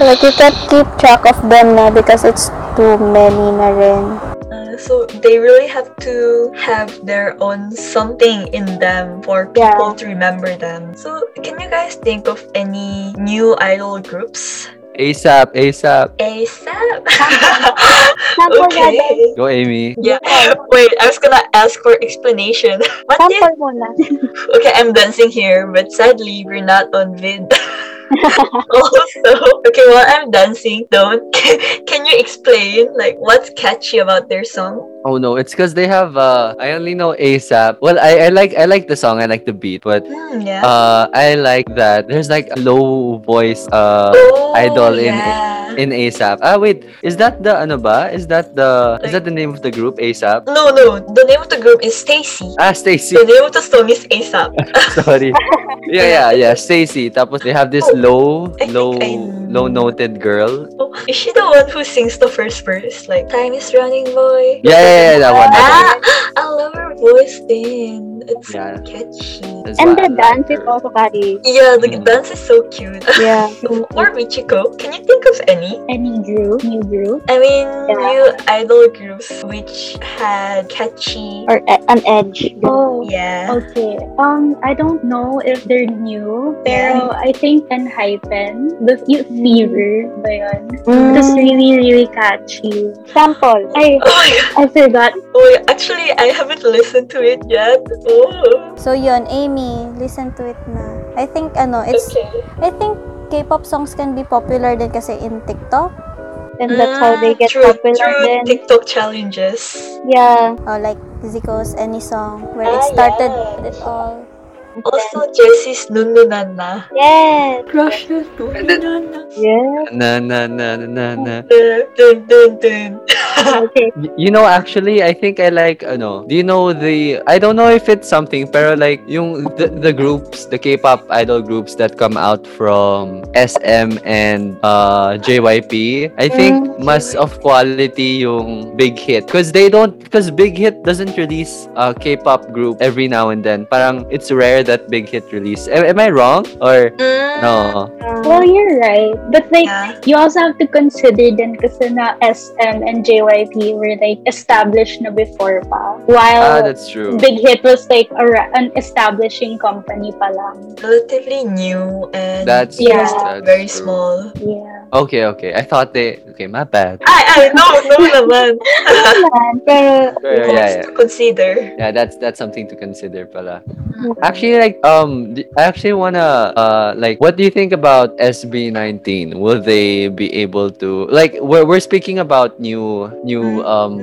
Like, you can't keep track of them na because it's too many na rin. Uh, so they really have to have their own something in them for Yeah. people to remember them. So can you guys think of any new idol groups? ASAP, ASAP. ASAP. *laughs* Okay. Go, Amy. Yeah. Wait, I was gonna ask for explanation. *laughs* What did Sample muna. *laughs* Okay, I'm dancing here, but sadly we're not on vid. Also, okay, while I'm dancing, don't *laughs* can you explain like what's catchy about their song? Oh no, it's because they have uh I only know ASAP. Well I, I like I like the song, I like the beat, but Hmm, yeah. uh I like that there's like a low voice uh oh, idol in yeah. in ASAP. Ah wait, is that the ano ba? Is that the is that the name of the group ASAP? No, no. The name of the group is Stacy. Ah Stacy. The name of the song is ASAP. *laughs* Sorry. Yeah, yeah, yeah. Stacy. Tapos they have this Oh, low, I low, low noted girl. oh, is she the one who sings the first verse? Like, time is running, boy. Yeah, yeah, yeah, that one. Ah, *gasps* I love her voice then. It's Yeah. so catchy. That's And why I the like dance is her. also catchy. Yeah, the Mm. dance is so cute. *laughs* Yeah. or Michiko, can you think of any? Any group, new group. I mean, Yeah. new idol groups which had catchy. Or e- an edge. Oh, Yeah. Okay. Um, I don't know if they're new, pero I think Enhypen, the Youth Fever ba yun? It was really, really catchy. Sample. I, Oh my. I forgot. Oh, actually, I haven't listened to it yet. So yun, Amy, listen to it na. I think ano, it's Okay. I think K-pop songs can be popular din kasi in TikTok. And that's how they Mm, get true, popular true then. TikTok challenges. Yeah. Oh, like Zico's Any Song, where it Ah, started yeah. it all. Also, Jessie's Nununana. Yes. Russia And then- Nununana. Yes. Na na na na na na. Dun, dun, dun. Okay. You know, actually, I think I like, ano, do you know the, I don't know if it's something, pero like, yung, the, the groups, the K-pop idol groups that come out from SM and uh, JYP, I think Mm. mas of quality yung Big Hit. Because they don't, because Big Hit doesn't release a K-pop group every now and then. Parang, it's rare that Big Hit release. Am, am I wrong? Or, Mm, no? Well, you're right. But like, Yeah. you also have to consider din kasi na SM and JYP were like established na before pa. While Ah, that's true. Big Hit was like a, an establishing company pa lang. Relatively new and That's, Yeah. that's very true. small. Yeah. Okay, okay. I thought they. Okay, my bad. I, I, no, no naman. Yan, Pero, Pero, yeah, yeah. to consider. Yeah, that's that's something to consider, pala. Actually, like, um, I actually wanna, uh, like, what do you think about SB19? Will they be able to, like, we're we're speaking about new new um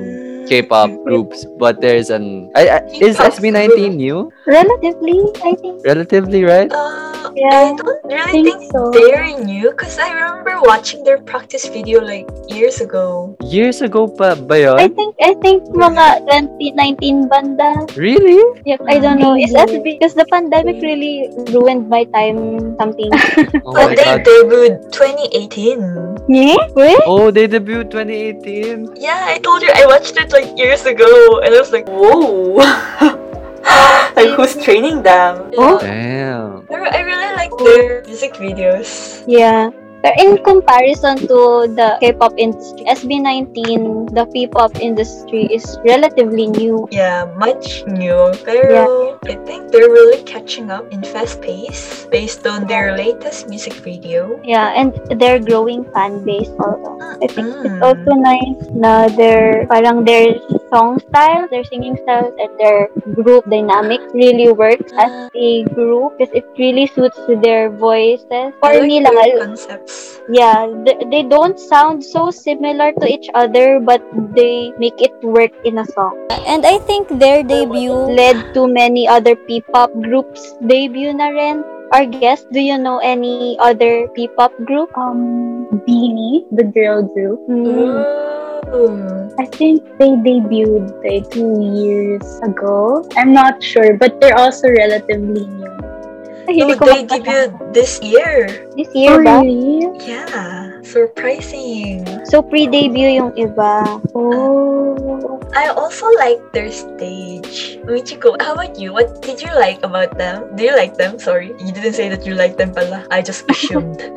K-pop groups, but there's an, I, I, is SB19 new? relatively, I think. Relatively, right? Uh, Yeah, I don't really think think, so. they're new because I remember watching their practice video like years ago. Years ago pa ba yun? I think, I think mga 2019 banda. Really? Yep, I don't know. It's SB because the pandemic really ruined my time something. *laughs* Oh But my they god. debuted 2018. yeah? Wait? Oh, they debuted 2018. Yeah, I told you I watched it like years ago, and I was like, Whoa. *laughs* like who's training them? Oh. Damn. I really like their music videos. Yeah. But in comparison to the K-pop industry, SB19, the P-pop industry is relatively new. Yeah, much new. Pero I think they're really catching up in fast pace based on their latest music video. Yeah, and their growing fan base also. I think it's Mm. also nice na their parang their song style, their singing styles, and their group dynamic really works as a group because it really suits to their voices. For like me lang, concepts. Yeah, they, they don't sound so similar to each other, but they make it work in a song. And I think their debut led to many other P-pop groups debut na rin. Our guest, do you know any other P-pop group? Um, Beanie, the girl group. Mm. Ooh. I think they debuted like two years ago. I'm not sure, but they're also relatively new. Ay, No, hindi ko they mapasa- debuted this year. This year ba? really? Yeah, surprising. So, pre-debut yung iba. Oh, I also like their stage. Michiko, how about you? What did you like about them? Do you like them? Sorry, you didn't say that you like them pala. I just assumed. *laughs*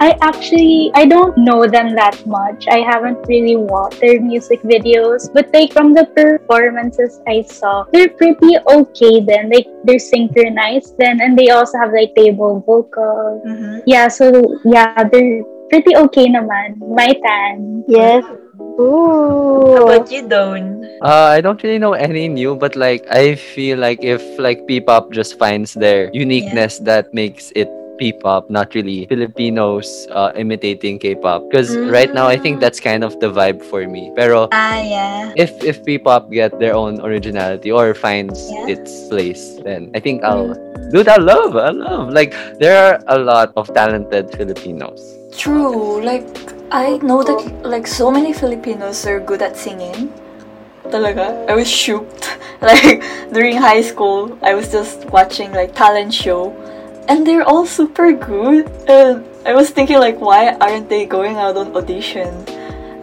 I actually I don't know them that much. I haven't really watched their music videos, but like from the performances I saw, they're pretty okay then. Like they're synchronized then, and they also have like table vocals. Mhm. Yeah, so yeah, they're pretty okay naman. My tan. Yes. How Ooh. about you, Don? Uh, I don't really know any new, but like I feel like if like P-pop just finds their uniqueness that makes it P-pop, not really Filipinos uh, imitating K-pop. Because right now I think Mm. that's kind of the vibe for me. Pero Ah, yeah. if if P-pop get their own originality or finds Yeah. its place, then I think I'll dude I love I love like there are a lot of talented Filipinos. True. Like I know that like so many Filipinos are good at singing. Talaga. I was shocked. *laughs* Like during high school, I was just watching like talent show and they're all super good. And I was thinking like why aren't they going out on audition?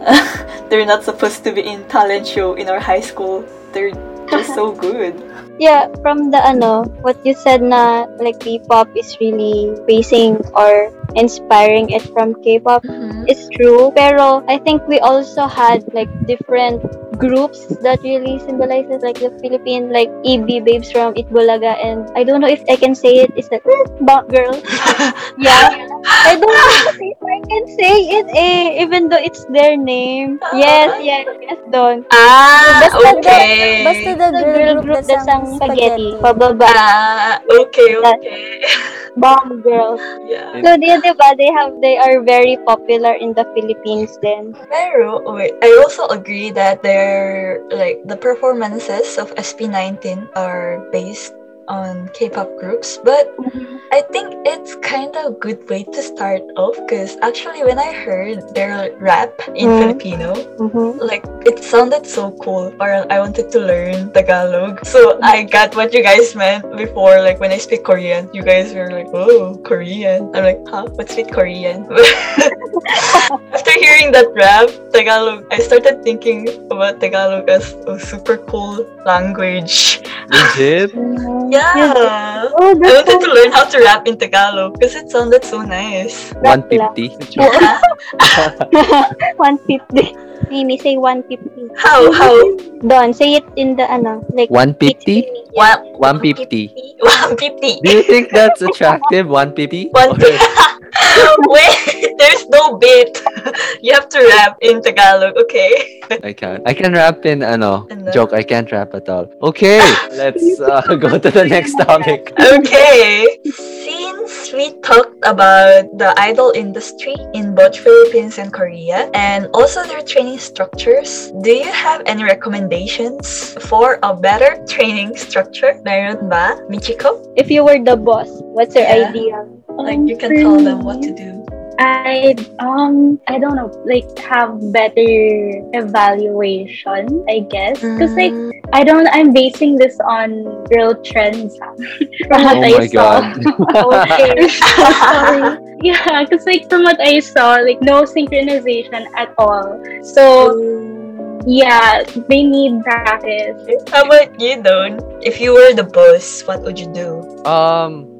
*laughs* they're not supposed to be in talent show in our high school. They're just so *laughs* good. Yeah, from the ano, what you said na like K-pop is really basing or inspiring it from K-pop mm-hmm. is true. Pero I think we also had like different groups that really symbolizes like the Philippine like EB babes from Eat Bulaga and I don't know if I can say it. It's like Bunk Girl. *laughs* yeah. I don't know if I can say it eh, even though it's their name. Yes, yes, yes, Don. Ah, Basta okay. Basta the girl group that's ang spaghetti. Pababa. Ah, okay, okay. *laughs* Bomb girls. Yeah. So, di, di ba, they have, they are very popular in the Philippines then. Pero, wait, I also agree that like, the performances of SB19 are based on K-pop groups, but I think it's kind of a good way to start off because actually when I heard their rap in Mm. Filipino, Mm-hmm. like it sounded so cool or I wanted to learn Tagalog. So I got what you guys meant before, like when I speak Korean, you guys were like, oh, Korean. I'm like, huh, what's with Korean? *laughs* After hearing that rap, Tagalog, I started thinking about Tagalog as a super cool language. Legit? *laughs* Yeah. Oh, I wanted to learn how to rap in Tagalog because it sounded so nice. 150. 150. *laughs* *laughs* Mimi, say 150. How? How? Don, say it in the, ano, like, 150? One, 150. 150. Do you think that's attractive? 150? One Or- *laughs* Wait, there's no beat. You have to rap in Tagalog, okay? I can't. I can rap in ano. And then- Joke, I can't rap at all. Okay, let's uh, go to the next topic. Okay. Since we talked about the idol industry in both Philippines and Korea and also their training structures, do you have any recommendations for a better *laughs* training structure? Meron ba? Michiko? If you were the boss, what's your Yeah. idea? Like Um, you can tell them what to do. I um I don't know like have better evaluation I guess because like Mm. I don't I'm basing this on real trends *laughs* from what Oh I my saw. god. Okay. *laughs* Sorry. *laughs* yeah, because like from what I saw, like no synchronization at all. So yeah, they need practice. How about you, Don? If you were the boss, what would you do? um,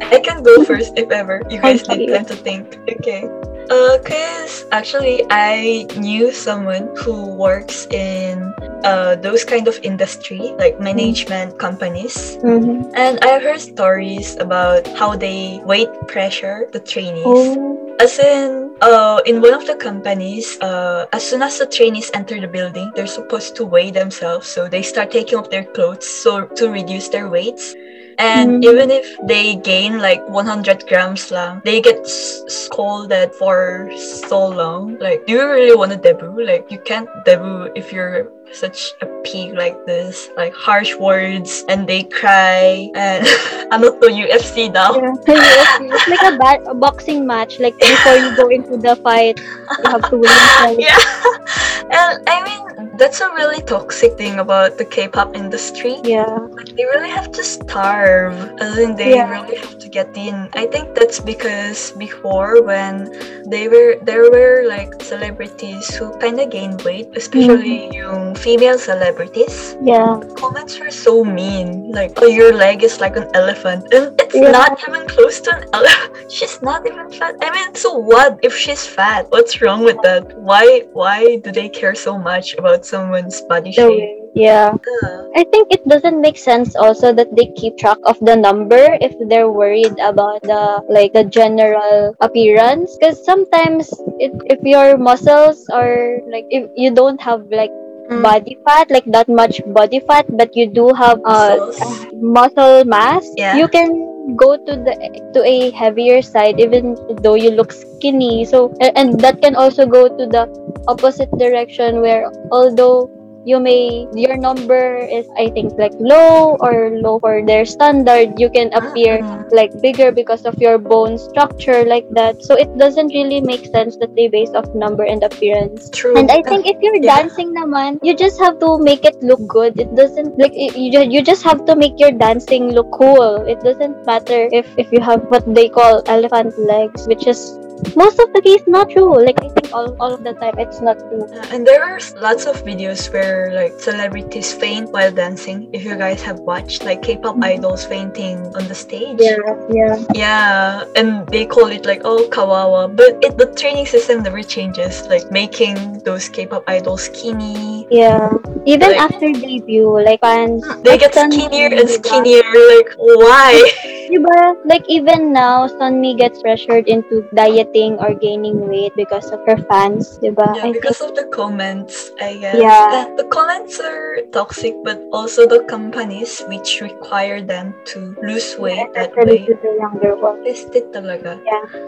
I can go first if ever. You guys Okay. need time to think. Okay. Uh, cause actually I knew someone who works in uh those kind of industry like management companies, Mhm. and I've heard stories about how they weight pressure the trainees. Oh. As in, uh, in one of the companies, uh, as soon as the trainees enter the building, they're supposed to weigh themselves. So they start taking off their clothes so to reduce their weights. And Mhm. even if they gain like 100 grams lang, they get s- scolded for so long. Like, do you really want to debut? Like, you can't debut if you're such a pig like this. Like, harsh words, and they cry. And *laughs* ano to, UFC now? Yeah. Yes, *laughs* it's like a, ba- a boxing match. Like before you go into the fight, you have to win. first. yeah *laughs* and i mean that's a really toxic thing about the k-pop industry Yeah. like they really have to starve as in they Yeah. really have to get in i think that's because before when they were there were like celebrities who kind of gained weight especially mm-hmm. yung female celebrities? Yeah. comments were so mean. Like oh your leg is like an elephant. And it's Yeah. not even close to an elephant *laughs* she's not even fat. I mean so what if she's fat? What's wrong with that? Why why do they care so much about someone's body shape? Yeah. Uh, I think it doesn't make sense also that they keep track of the number if they're worried about the like the general appearance. Because sometimes it, if your muscles are like if you don't have like Mm. body fat like that much body fat but you do have uh, muscle mass Yeah. you can go to the to a heavier side even though you look skinny so and, and that can also go to the opposite direction where although you may your number is i think like low or low for their standard you can appear Mm. like bigger because of your bone structure like that so it doesn't really make sense that they base off number and appearance true and I think if you're Yeah. dancing naman, you just have to make it look good. It doesn't like you you just have to make your dancing look cool. It doesn't matter if if you have what they call elephant legs, which is most of the case not true. Like I think all, all of the time it's not true. Uh, and there are lots of videos where like celebrities faint while dancing if you guys have watched like k-pop idols fainting on the stage yeah. Yeah, Yeah. and they call it like oh kawawa, but it the training system never changes. Like making those K-pop idols skinny, Yeah. Even Like- after debut, like fans they get skinnier and skinnier. Like why? *laughs* Diba? Like even now, Sunmi gets pressured into dieting or gaining weight because of her fans, diba? Yeah, I because of the comments, I guess. Yeah. Uh, the comments are toxic, but also the companies which require them to lose weight that especially way. to the younger ones. Tested talaga.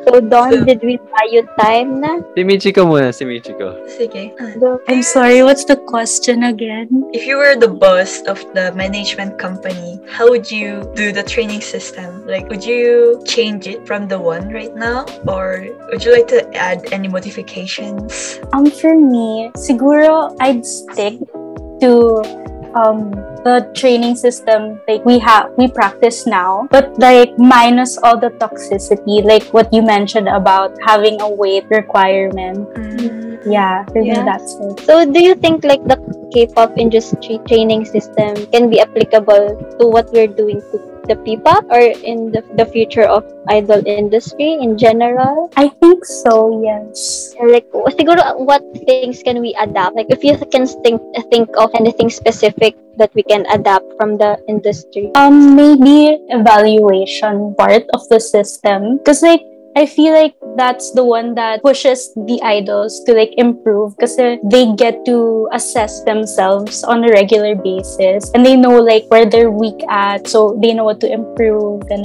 So, Don, So- did we buy you time na? Si Michiko muna, si Michiko. Sige. I'm sorry, what's the question again? If you were the boss of the management company, how would you do the training system? Like, would you change it from the one right now? Or would you like to add any modifications? Um, for me, siguro I'd stick to um the training system like we have we practice now, but like minus all the toxicity, like what you mentioned about having a weight requirement. Yeah, for me that's it. So, do you think like the K-pop industry training system can be applicable to what we're doing to the P-pop or in the, the future of idol industry in general? I think so. Yes. Like, siguro, what things can we adapt? Like, if you can think think of anything specific that we can adapt from the industry. Um, maybe evaluation part of the system, because like I feel like that's the one that pushes the idols to like improve because they get to assess themselves on a regular basis and they know like where they're weak at so they know what to improve and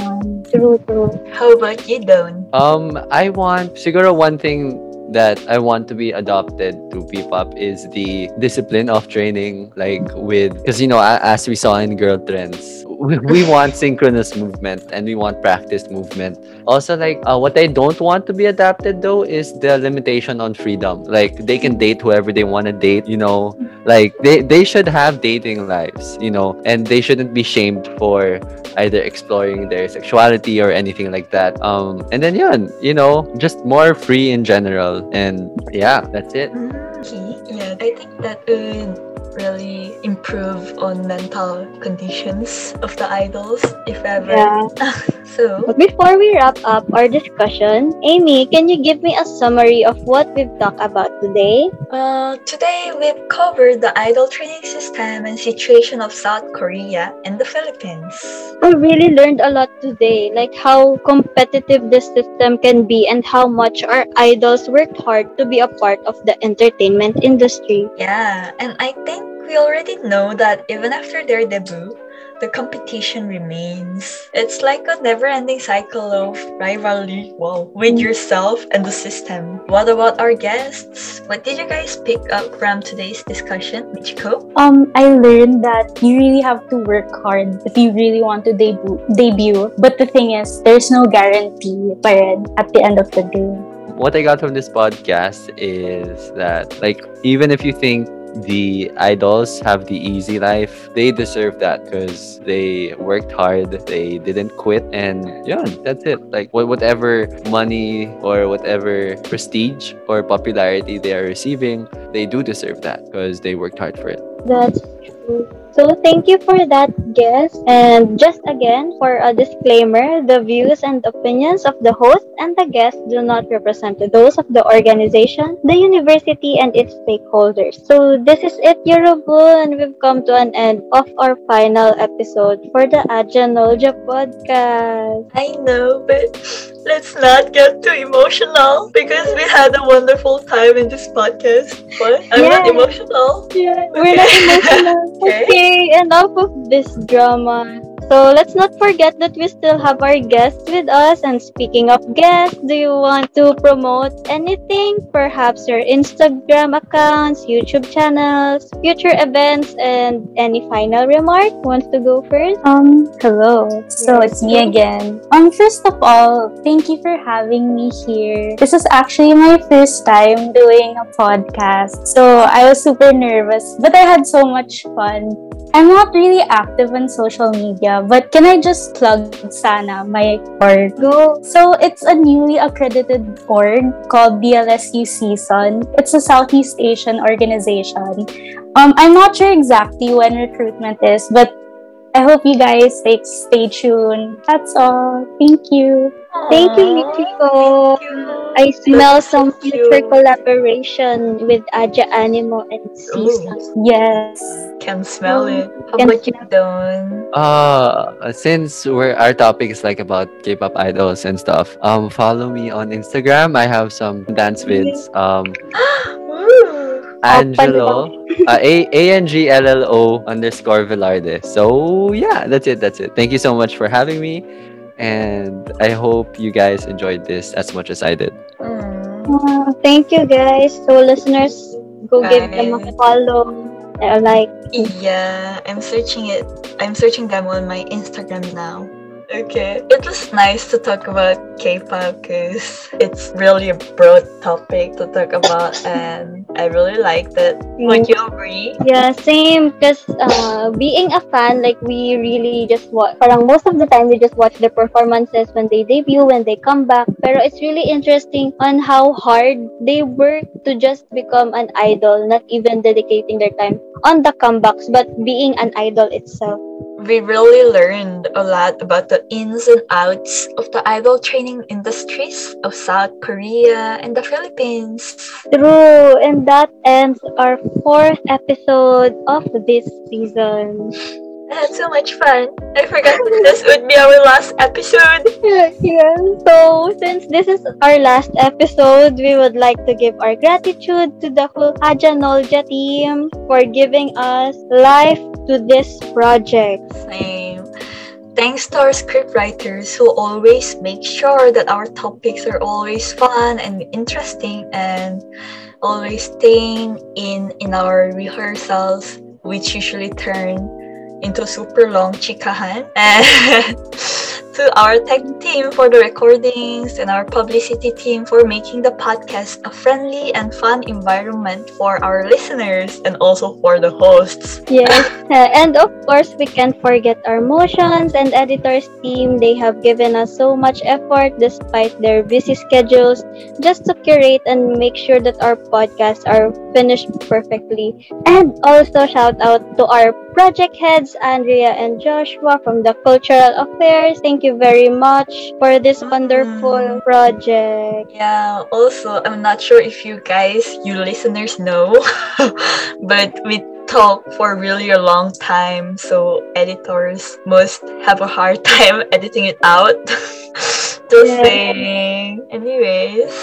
True, true. How about you, Don? Um, I want siguro one thing that I want to be adopted to P-pop is the discipline of training, like with because you know as we saw in Girl Trends, we, we want synchronous movement and we want practice movement. Also, like uh, what I don't want to be adapted though is the limitation on freedom. Like they can date whoever they want to date, you know. Like they they should have dating lives, you know, and they shouldn't be shamed for either exploring their sexuality or anything like that. Um, and then yeah, you know, just more free in general. And yeah, that's it. Okay, yeah, I think that would really improve on mental conditions of the idols, if ever. Yeah. *laughs* so, But before we wrap up our discussion, Amy, can you give me a summary of what we've talked about today? well, today we've covered the idol training system and situation of South Korea and the Philippines. I really learned a lot today, like how competitive this system can be and how much our idols worked hard to be a part of the entertainment industry. Yeah, and I think we already know that even after their debut, the competition remains. It's like a never-ending cycle of rivalry, wow, with yourself and the system. What about our guests? What did you guys pick up from today's discussion, Michiko? Um, I learned that you really have to work hard if you really want to debut. Debut, but the thing is, there's no guarantee pa at the end of the day. What I got from this podcast is that, like, even if you think the idols have the easy life, they deserve that because they worked hard, they didn't quit, and yeah, that's it. Like, whatever money or whatever prestige or popularity they are receiving, they do deserve that because they worked hard for it. That's true. So thank you for that, guest. And just again, for a disclaimer, the views and opinions of the host and the guest do not represent those of the organization, the university, and its stakeholders. So this is it, Yorobun. We've come to an end of our final episode for the Ajanolja podcast. I know, but let's not get too emotional because we had a wonderful time in this podcast. What? I'm not emotional. Yeah, we're not *laughs* emotional. Okay. okay, enough of this drama. So let's not forget that we still have our guests with us. And speaking of guests, do you want to promote anything? Perhaps your Instagram accounts, YouTube channels, future events, and any final remark? Wants to go first? Um, hello. So Yes. it's me again. Um, first of all, thank you for having me here. This is actually my first time doing a podcast. So I was super nervous, but I had so much fun. I'm not really active on social media, but can I just plug Sana, my org? So it's a newly accredited org called DLSU Season. It's a Southeast Asian organization. Um, I'm not sure exactly when recruitment is, but I hope you guys like stay tuned. That's all. Thank you. Thank you, Aw, Michiko. I smell some Thank future collaboration with Aja Animo and Season. Yes. Can smell Um, it. How can about you, Don? Uh, since we're our topic is like about K-pop idols and stuff, um, follow me on Instagram. I have some dance vids. Um, *gasps* Angelo, uh, A A N G L L O underscore Velarde. So yeah, that's it. That's it. Thank you so much for having me, and I hope you guys enjoyed this as much as I did. Uh, thank you guys. So listeners, go give them a Bye. follow. Uh, like Yeah, I'm searching it. I'm searching them on my Instagram now. Okay. It was nice to talk about K-pop because it's really a broad topic to talk about and I really liked it. Would you agree? yeah, same. Cause uh, being a fan, like we really just watch. Parang most of the time we just watch the performances when they debut, when they come back. Pero it's really interesting on how hard they work to just become an idol, not even dedicating their time on the comebacks, but being an idol itself. We really learned a lot about the ins and outs of the idol training industries of South Korea and the Philippines. True, and that ends our fourth episode of this season. I had so much fun. I forgot that this would be our last episode. Yeah, *laughs* yeah. So, since this is our last episode, we would like to give our gratitude to the whole Aja Nolja team for giving us life to this project. Same. Thanks to our scriptwriters who always make sure that our topics are always fun and interesting and always staying in in our rehearsals which usually turn into super long chikahan *laughs* to our tech team for the recordings and our publicity team for making the podcast a friendly and fun environment for our listeners and also for the hosts. Yes, uh, and of course, we can't forget our motions and editors team. They have given us so much effort despite their busy schedules just to curate and make sure that our podcasts are finished perfectly. And also, shout out to our project heads, Andrea and Joshua from the Cultural Affairs. Thank you very much for this mm. wonderful project. Yeah, also, I'm not sure if you guys, you listeners, know, *laughs* but we talk for really a long time, so editors must have a hard *laughs* time editing it out *laughs* to Yeah. sing. Anyways,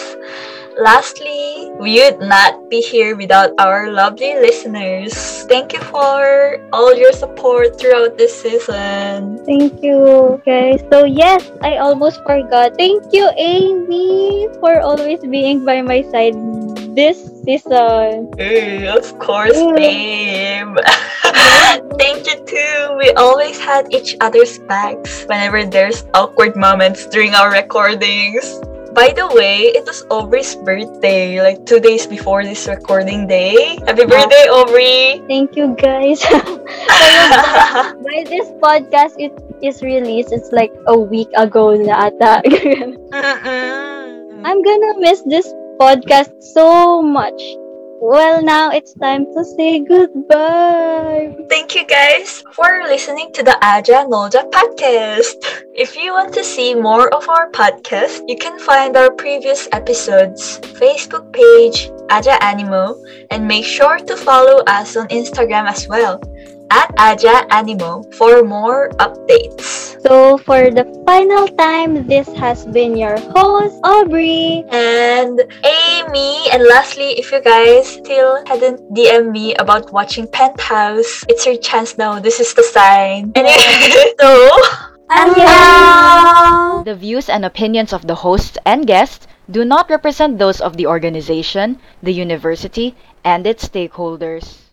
lastly, we would not be here without our lovely listeners. Thank you for all your support throughout this season. Thank you, guys. So, yes, I almost forgot. Thank you, Amy, for always being by my side this season. Hey, of course, babe. *laughs* Thank you too. We always had each other's backs whenever there's awkward moments during our recordings. By the way, it was Aubrey's birthday, like two days before this recording day. Happy birthday, Aubrey! Thank you, guys. *laughs* by this podcast it is released, it's like a week ago na ata. *laughs* I'm gonna miss this podcast so much. Well, now it's time to say goodbye. Thank you guys for listening to the Aja Noja podcast. If you want to see more of our podcast, you can find our previous episodes, Facebook page, Aja Animo, and make sure to follow us on Instagram as well at Aja Animo for more updates. So, for the final time, this has been your host, Aubrey. And Amy, and lastly, if you guys still hadn't DM me about watching Penthouse, it's your chance now. This is the sign. Anyway, *laughs* so 안녕. The views and opinions of the hosts and guests do not represent those of the organization, the university, and its stakeholders.